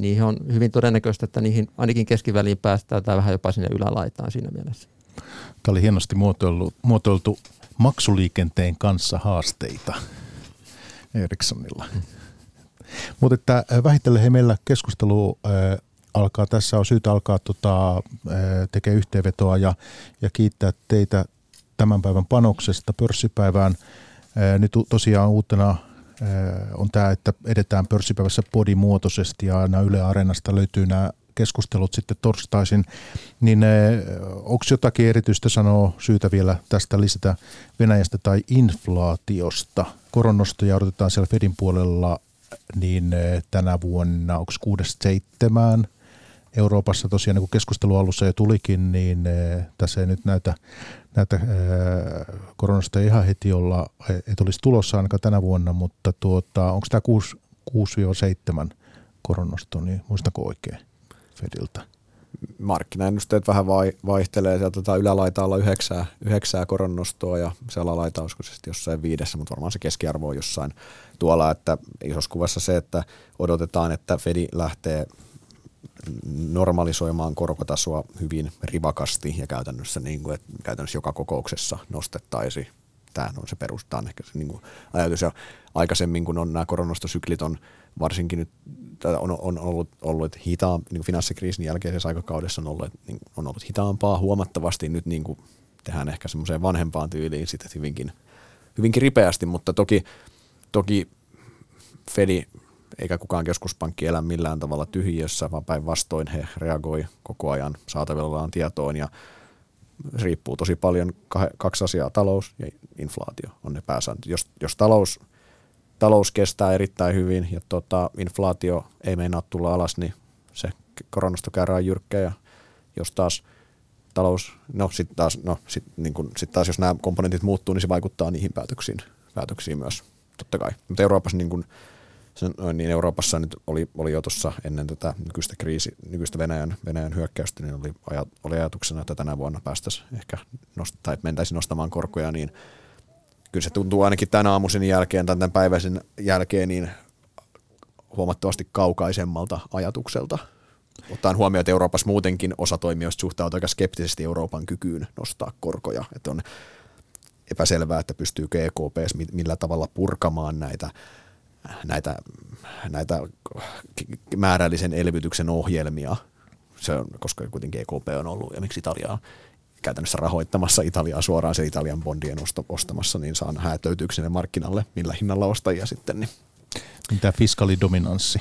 niihin on hyvin todennäköistä, että niihin ainakin keskiväliin päästään tai vähän jopa sinne ylälaitaan siinä mielessä. Tämä oli hienosti muotoiltu, muotoiltu maksuliikenteen kanssa haasteita Ericssonilla. Hmm. Mutta että äh, vähitellen meillä keskustelu äh, alkaa, tässä on syytä alkaa tota, äh, tekemään yhteenvetoa ja, ja kiittää teitä tämän päivän panoksesta pörssipäivään. Nyt tosiaan uutena on tämä, että edetään pörssipäivässä podimuotoisesti ja aina Yle Areenasta löytyy nämä keskustelut sitten torstaisin, niin onko jotakin erityistä sanoa syytä vielä tästä lisätä Venäjästä tai inflaatiosta? Koronnostoja odotetaan siellä Fedin puolella niin tänä vuonna, onko 6-7 Euroopassa tosiaan niin kuin keskustelu alussa jo tulikin, niin tässä ei nyt näytä näitä koronasta ei ihan heti olla, ei tulisi tulossa ainakaan tänä vuonna, mutta tuota, onko tämä 6-7 koronnosto, niin muistako oikein Fediltä? Markkinaennusteet vähän vaihtelee. Sieltä tota ylälaita olla yhdeksää, yhdeksää koronnostoa ja se alalaita olisiko se jossain viidessä, mutta varmaan se keskiarvo on jossain tuolla, että isossa kuvassa se, että odotetaan, että Fedi lähtee normalisoimaan korkotasoa hyvin rivakasti ja käytännössä, niin kuin, että käytännössä joka kokouksessa nostettaisiin. Tämä on se perusta, on ehkä se niin kuin ajatus. Ja aikaisemmin, kun on nämä koronastosyklit on varsinkin nyt on, on ollut, ollut hitaa, niin finanssikriisin jälkeisessä aikakaudessa on ollut, niin, on ollut hitaampaa huomattavasti. Nyt niin kuin tehdään ehkä semmoiseen vanhempaan tyyliin sitten hyvinkin, hyvinkin ripeästi, mutta toki, toki Fedi eikä kukaan keskuspankki elä millään tavalla tyhjiössä, vaan päinvastoin he reagoi koko ajan saatavillaan tietoon ja riippuu tosi paljon kaksi asiaa, talous ja inflaatio on ne pääsääntö. Jos, jos talous talous kestää erittäin hyvin ja tota, inflaatio ei meinaa tulla alas, niin se koronasta käydään jyrkkä ja jos taas talous, no sitten taas, no, sit, niin kun, sit taas jos nämä komponentit muuttuu, niin se vaikuttaa niihin päätöksiin, päätöksiin myös, totta kai. Mutta Euroopassa niin kun, sen, niin Euroopassa nyt oli, oli jo tuossa ennen tätä nykyistä kriisi, nykyistä Venäjän, Venäjän hyökkäystä, niin oli, oli ajatuksena, että tänä vuonna päästäisiin ehkä, nost, tai mentäisiin nostamaan korkoja, niin kyllä se tuntuu ainakin tänä aamuisin jälkeen tai tämän päiväisen jälkeen niin huomattavasti kaukaisemmalta ajatukselta. Ottaen huomioon, että Euroopassa muutenkin osa toimijoista suhtautuu aika skeptisesti Euroopan kykyyn nostaa korkoja. Että on epäselvää, että pystyy EKP millä tavalla purkamaan näitä, näitä, näitä määrällisen elvytyksen ohjelmia. Se on, koska kuitenkin EKP on ollut, ja miksi Italiaa käytännössä rahoittamassa Italiaa suoraan se Italian bondien ostamassa, niin saan häätöytyykö sinne markkinalle, millä hinnalla ostajia sitten. Niin. Mitä fiskalidominanssi?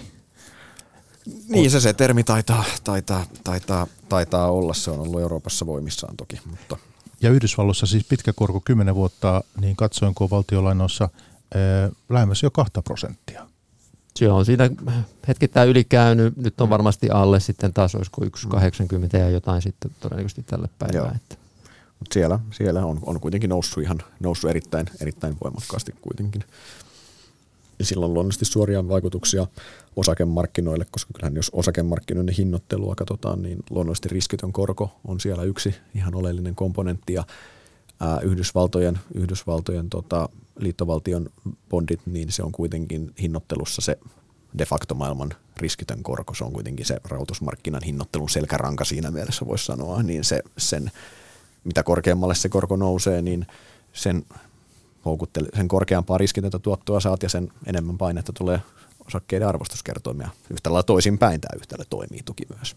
Niin se se termi taitaa, taitaa, taitaa, taitaa olla, se on ollut Euroopassa voimissaan toki. Mutta. Ja Yhdysvalloissa siis pitkä korko 10 vuotta, niin katsoinko valtiolainoissa lähemmäs jo 2 prosenttia. Se on siinä hetkittäin ylikäynyt, nyt on varmasti alle sitten taas olisiko 1,80 ja jotain sitten todennäköisesti tälle päivään. Että. Mut siellä, siellä on, on kuitenkin noussut ihan noussut erittäin, erittäin voimakkaasti kuitenkin. Ja sillä on luonnollisesti suoria vaikutuksia osakemarkkinoille, koska kyllähän jos osakemarkkinoiden hinnoittelua katsotaan, niin luonnollisesti riskitön korko on siellä yksi ihan oleellinen komponentti. Ja ää, Yhdysvaltojen, Yhdysvaltojen tota, liittovaltion bondit, niin se on kuitenkin hinnoittelussa se de facto maailman riskitön korko, se on kuitenkin se rahoitusmarkkinan hinnoittelun selkäranka siinä mielessä voisi sanoa, niin se, sen, mitä korkeammalle se korko nousee, niin sen, sen korkeampaa riskitöntä tuottoa saat ja sen enemmän painetta tulee osakkeiden arvostuskertoimia. Yhtä lailla toisinpäin tämä yhtälö toimii toki myös.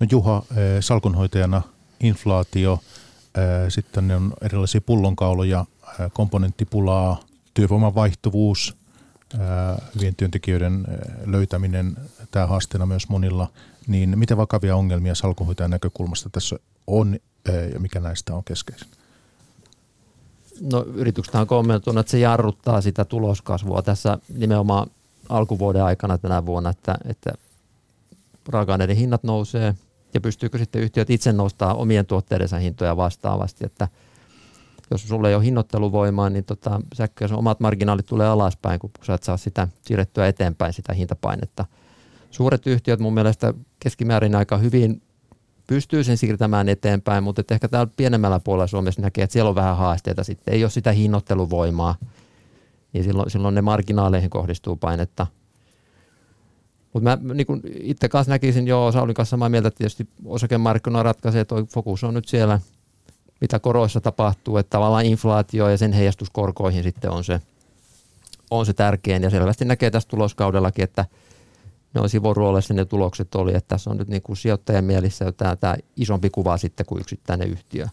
No Juha, eh, salkunhoitajana inflaatio, eh, sitten on erilaisia pullonkauloja, komponenttipulaa, työvoiman vaihtuvuus, hyvien työntekijöiden löytäminen, tämä haasteena myös monilla, niin miten vakavia ongelmia salkunhoitajan näkökulmasta tässä on ja mikä näistä on keskeisin? No yritykset on kommentoinut, että se jarruttaa sitä tuloskasvua tässä nimenomaan alkuvuoden aikana tänä vuonna, että, että raaka-aineiden hinnat nousee ja pystyykö sitten yhtiöt itse nostaa omien tuotteidensa hintoja vastaavasti, että jos sulle ei ole hinnoitteluvoimaa, niin tota, säkköön omat marginaalit tulee alaspäin, kun sä et saa sitä siirrettyä eteenpäin, sitä hintapainetta. Suuret yhtiöt mun mielestä keskimäärin aika hyvin pystyy sen siirtämään eteenpäin, mutta ehkä täällä pienemmällä puolella Suomessa näkee, että siellä on vähän haasteita sitten. Ei ole sitä hinnoitteluvoimaa, niin silloin, silloin ne marginaaleihin kohdistuu painetta. Mutta mä niin itse kanssa näkisin jo Saulin kanssa samaa mieltä, että tietysti osakemarkkinoilla ratkaisee, että fokus on nyt siellä, mitä koroissa tapahtuu, että tavallaan inflaatio ja sen heijastus korkoihin sitten on se, on se tärkein. Ja selvästi näkee tässä tuloskaudellakin, että ne on sivuruolessa ne tulokset oli, että tässä on nyt niin kuin sijoittajan mielissä tämä, tämä isompi kuva sitten kuin yksittäinen yhtiö.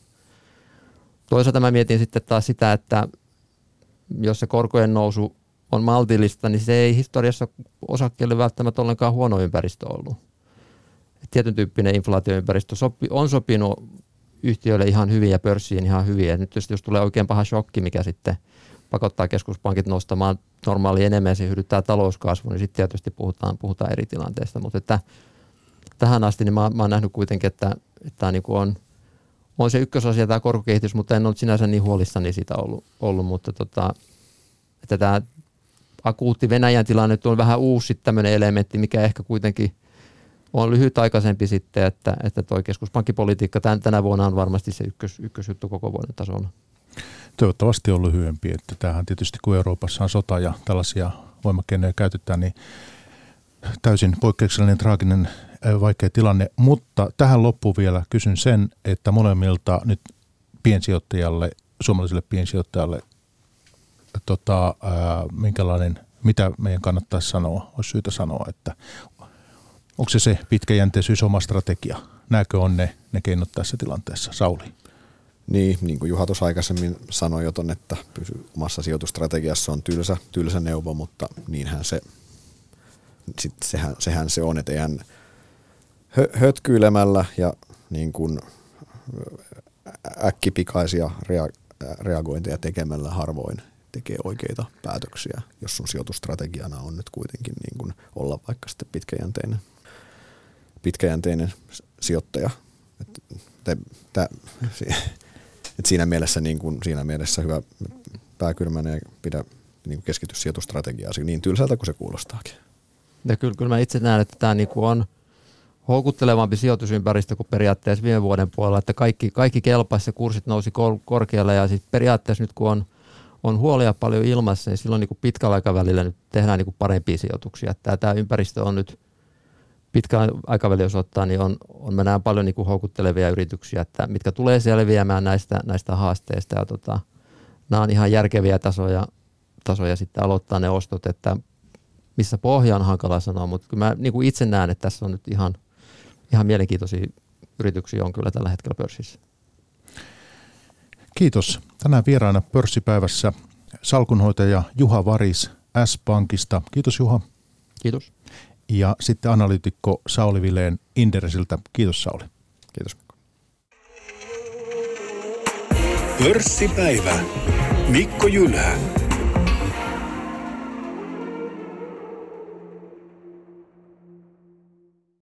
Toisaalta mä mietin sitten taas sitä, että jos se korkojen nousu on maltillista, niin se ei historiassa osakkeelle välttämättä ollenkaan huono ympäristö ollut. Et tietyn tyyppinen inflaatioympäristö on sopinut yhtiöille ihan hyvin ja pörssiin ihan hyvin. Ja nyt jos tulee oikein paha shokki, mikä sitten pakottaa keskuspankit nostamaan normaali enemmän ja se hyödyttää talouskasvua, niin sitten tietysti puhutaan, puhutaan eri tilanteista. Mutta että tähän asti niin mä, mä oon nähnyt kuitenkin, että, että niin on – on se ykkösasia tämä korkokehitys, mutta en ole sinänsä niin huolissani siitä ollut, ollut mutta tota, että tämä akuutti Venäjän tilanne on vähän uusi tämmöinen elementti, mikä ehkä kuitenkin on lyhytaikaisempi sitten, että, että tuo keskuspankkipolitiikka tän, tänä vuonna on varmasti se ykkös, ykkösjuttu koko vuoden tasolla. Toivottavasti on lyhyempi, että tämähän tietysti kun Euroopassa on sota ja tällaisia voimakeinoja käytetään, niin täysin poikkeuksellinen traaginen vaikea tilanne, mutta tähän loppuun vielä kysyn sen, että molemmilta nyt piensijoittajalle, suomalaiselle piensijoittajalle, tota, ää, minkälainen, mitä meidän kannattaisi sanoa, olisi syytä sanoa, että onko se se pitkäjänteisyys oma strategia? Näkö on ne, ne keinot tässä tilanteessa, Sauli? Niin, niin kuin Juha tuossa aikaisemmin sanoi jo ton, että pysy omassa sijoitustrategiassa on tylsä, tylsä neuvo, mutta niinhän se, sit sehän, sehän se on, että eihän, hötkyilemällä ja niin kuin äkkipikaisia rea- reagointeja tekemällä harvoin tekee oikeita päätöksiä, jos sun sijoitustrategiana on nyt kuitenkin niin kuin olla vaikka sitten pitkäjänteinen, pitkäjänteinen sijoittaja. Et, te, tä, et siinä, mielessä, niin kuin, siinä mielessä hyvä pääkylmäinen ja pidä niin keskity sijoitustrategiaan niin tylsältä kuin se kuulostaakin. Ja kyllä, kyllä mä itse näen, että tämä niin on houkuttelevampi sijoitusympäristö kuin periaatteessa viime vuoden puolella, että kaikki, kaikki kelpaisi ja kurssit nousi korkealle ja sitten periaatteessa nyt kun on, on huolia paljon ilmassa, niin silloin niin kuin pitkällä aikavälillä nyt tehdään niin kuin parempia sijoituksia. Tämä, tämä ympäristö on nyt pitkä aikaväli osoittaa, niin on, on me näen paljon niin kuin houkuttelevia yrityksiä, että mitkä tulee selviämään näistä, näistä haasteista ja tota, nämä on ihan järkeviä tasoja, tasoja sitten aloittaa ne ostot, että missä pohja on hankala sanoa, mutta kyllä mä niin kuin itse näen, että tässä on nyt ihan, ihan mielenkiintoisia yrityksiä on kyllä tällä hetkellä pörssissä. Kiitos. Tänään vieraana pörssipäivässä salkunhoitaja Juha Varis S-Pankista. Kiitos Juha. Kiitos. Ja sitten analyytikko Sauli Vileen Inderesiltä. Kiitos Sauli. Kiitos. Pörssipäivä. Mikko Jylhä.